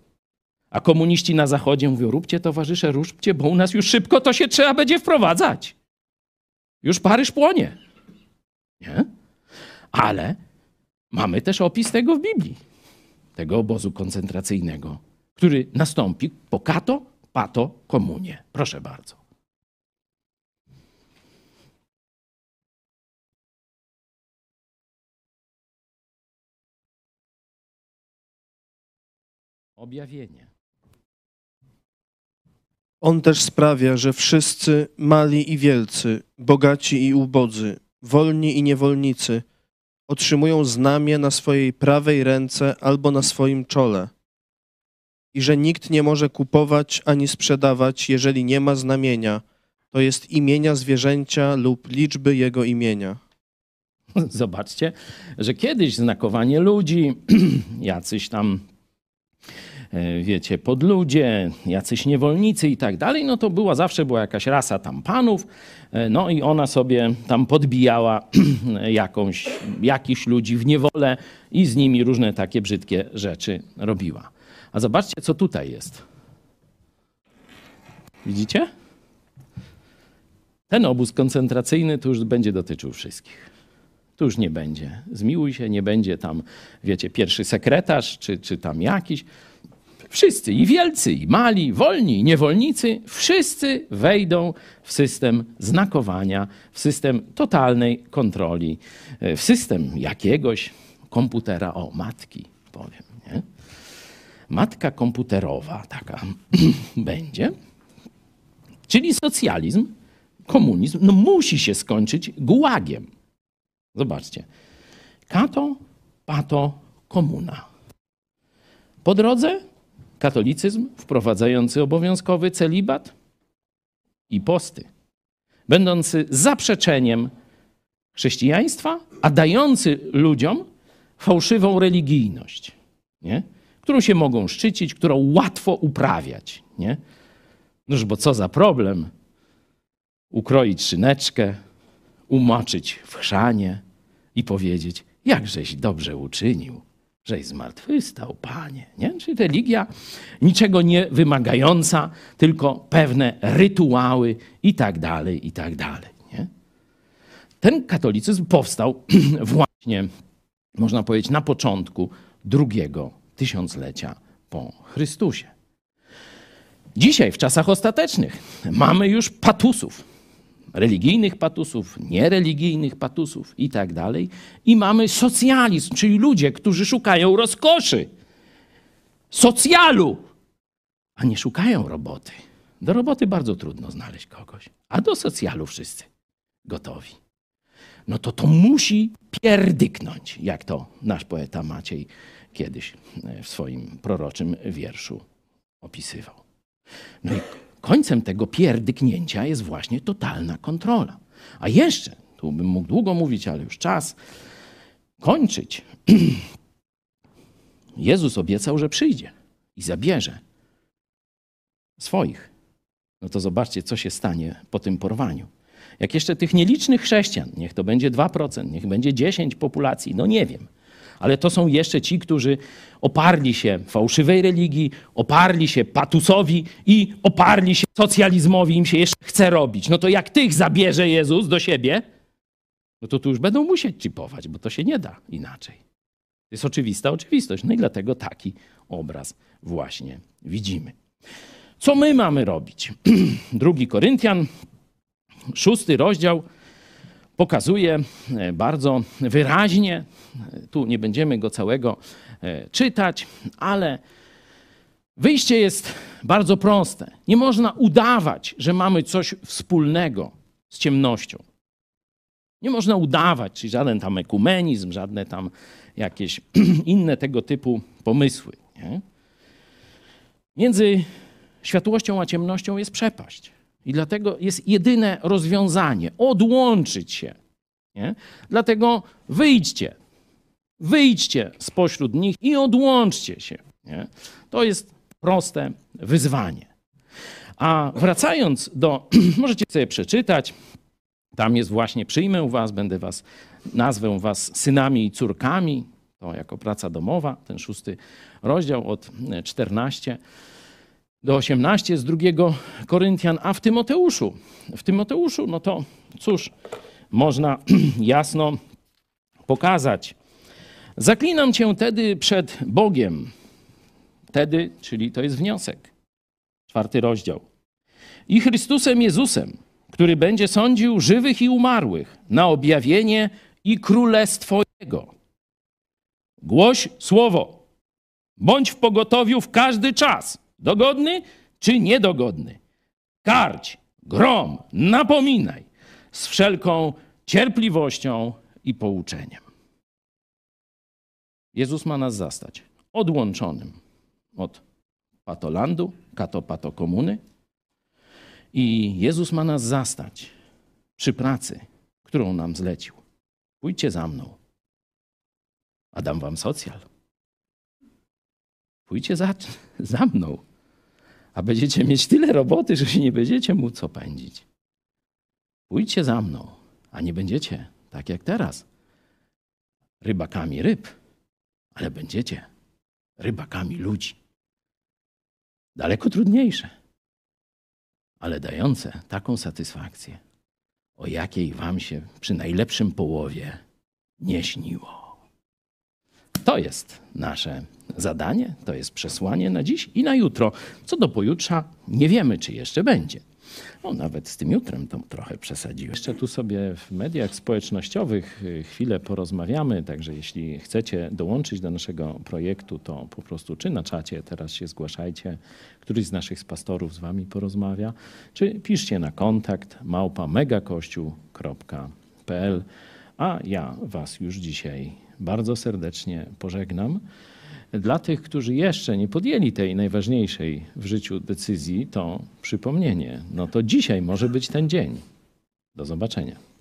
A komuniści na zachodzie mówią: róbcie towarzysze, róbcie, bo u nas już szybko to się trzeba będzie wprowadzać. Już Paryż płonie. Nie? Ale mamy też opis tego w Biblii, tego obozu koncentracyjnego, który nastąpi po kato, pato, komunie. Proszę bardzo. Objawienie.
On też sprawia, że wszyscy, mali i wielcy, bogaci i ubodzy, wolni i niewolnicy, otrzymują znamię na swojej prawej ręce albo na swoim czole. I że nikt nie może kupować ani sprzedawać, jeżeli nie ma znamienia, to jest imienia zwierzęcia lub liczby jego imienia. *laughs*
Zobaczcie, że kiedyś znakowanie ludzi, *clears throat* jacyś tam, e, wiecie, podludzie, jacyś niewolnicy i tak dalej, no to była zawsze była jakaś rasa tam panów, e, no i ona sobie tam podbijała *clears throat* jakąś, jakichś ludzi w niewolę i z nimi różne takie brzydkie rzeczy robiła. A zobaczcie, co tutaj jest. Widzicie? Ten obóz koncentracyjny to już będzie dotyczył wszystkich. Tu już nie będzie. Zmiłuj się, nie będzie tam, wiecie, pierwszy sekretarz, czy, czy tam jakiś. Wszyscy, i wielcy, i mali, wolni, i niewolnicy, wszyscy wejdą w system znakowania, w system totalnej kontroli, w system jakiegoś komputera, o matki, powiem. Nie? Matka komputerowa taka *clears throat* będzie, czyli socjalizm, komunizm, no musi się skończyć gułagiem. Zobaczcie. Kato, pato, komuna. Po drodze katolicyzm wprowadzający obowiązkowy celibat i posty, będący zaprzeczeniem chrześcijaństwa, a dający ludziom fałszywą religijność, nie? Którą się mogą szczycić, którą łatwo uprawiać. Nie? Noż bo co za problem ukroić szyneczkę, umoczyć w chrzanie i powiedzieć, jakżeś dobrze uczynił, żeś zmartwychwstał, Panie. Nie? Czyli religia niczego nie wymagająca, tylko pewne rytuały i tak dalej, i tak dalej. Nie? Ten katolicyzm powstał *clears throat* właśnie, można powiedzieć, na początku drugiego tysiąclecia po Chrystusie. Dzisiaj, w czasach ostatecznych, mamy już patusów, religijnych patusów, niereligijnych patusów i tak dalej. I mamy socjalizm, czyli ludzie, którzy szukają rozkoszy, socjalu, a nie szukają roboty. Do roboty bardzo trudno znaleźć kogoś, a do socjalu wszyscy gotowi. No to to musi pierdyknąć, jak to nasz poeta Maciej kiedyś w swoim proroczym wierszu opisywał. No i końcem tego pierdyknięcia jest właśnie totalna kontrola. A jeszcze, tu bym mógł długo mówić, ale już czas kończyć. *clears throat* Jezus obiecał, że przyjdzie i zabierze swoich. No to zobaczcie, co się stanie po tym porwaniu. Jak jeszcze tych nielicznych chrześcijan, niech to będzie 2%, niech będzie 10 populacji, no nie wiem – ale to są jeszcze ci, którzy oparli się fałszywej religii, oparli się patusowi i oparli się socjalizmowi, im się jeszcze chce robić. No to jak tych zabierze Jezus do siebie, no to tu już będą musieć chipować, bo to się nie da inaczej. To jest oczywista oczywistość. No i dlatego taki obraz właśnie widzimy. Co my mamy robić? *clears throat* Drugi Koryntian, szósty rozdział pokazuje e, bardzo wyraźnie, tu nie będziemy go całego e, czytać, ale wyjście jest bardzo proste. Nie można udawać, że mamy coś wspólnego z ciemnością. Nie można udawać, czyli żaden tam ekumenizm, żadne tam jakieś *clears throat* inne tego typu pomysły. Nie? Między światłością a ciemnością jest przepaść. I dlatego jest jedyne rozwiązanie odłączyć się. Nie? Dlatego wyjdźcie, wyjdźcie spośród nich i odłączcie się. Nie? To jest proste wyzwanie. A wracając do, *clears throat* możecie sobie przeczytać, tam jest właśnie przyjmę was, będę was, nazwę was synami i córkami. To jako praca domowa, ten szósty rozdział od 14 do 18 z drugiego Koryntian, a w Tymoteuszu, w Tymoteuszu, no to cóż, można *clears throat* jasno pokazać. Zaklinam cię tedy przed Bogiem. Tedy, czyli to jest wniosek. Czwarty rozdział. I Chrystusem Jezusem, który będzie sądził żywych i umarłych na objawienie i królestwo Jego. Głoś słowo. Bądź w pogotowiu w każdy czas, dogodny czy niedogodny. Karć, grom, napominaj z wszelką cierpliwością i pouczeniem. Jezus ma nas zastać odłączonym od patolandu, katopatokomuny i Jezus ma nas zastać przy pracy, którą nam zlecił. Pójdźcie za mną, a dam wam socjal. Pójdźcie za, za mną, a będziecie mieć tyle roboty, że się nie będziecie móc opędzić. Pójdźcie za mną, a nie będziecie tak jak teraz rybakami ryb, ale będziecie rybakami ludzi. Daleko trudniejsze, ale dające taką satysfakcję, o jakiej wam się przy najlepszym połowie nie śniło. To jest nasze zadanie, to jest przesłanie na dziś i na jutro. Co do pojutrza, nie wiemy, czy jeszcze będzie. No, nawet z tym jutrem to trochę przesadziłem. Jeszcze tu sobie w mediach społecznościowych y, chwilę porozmawiamy, także jeśli chcecie dołączyć do naszego projektu, to po prostu czy na czacie teraz się zgłaszajcie, któryś z naszych pastorów z wami porozmawia, czy piszcie na kontakt małpa megakościół.pl, a ja was już dzisiaj bardzo serdecznie pożegnam. Dla tych, którzy jeszcze nie podjęli tej najważniejszej w życiu decyzji, to przypomnienie. No to dzisiaj może być ten dzień. Do zobaczenia.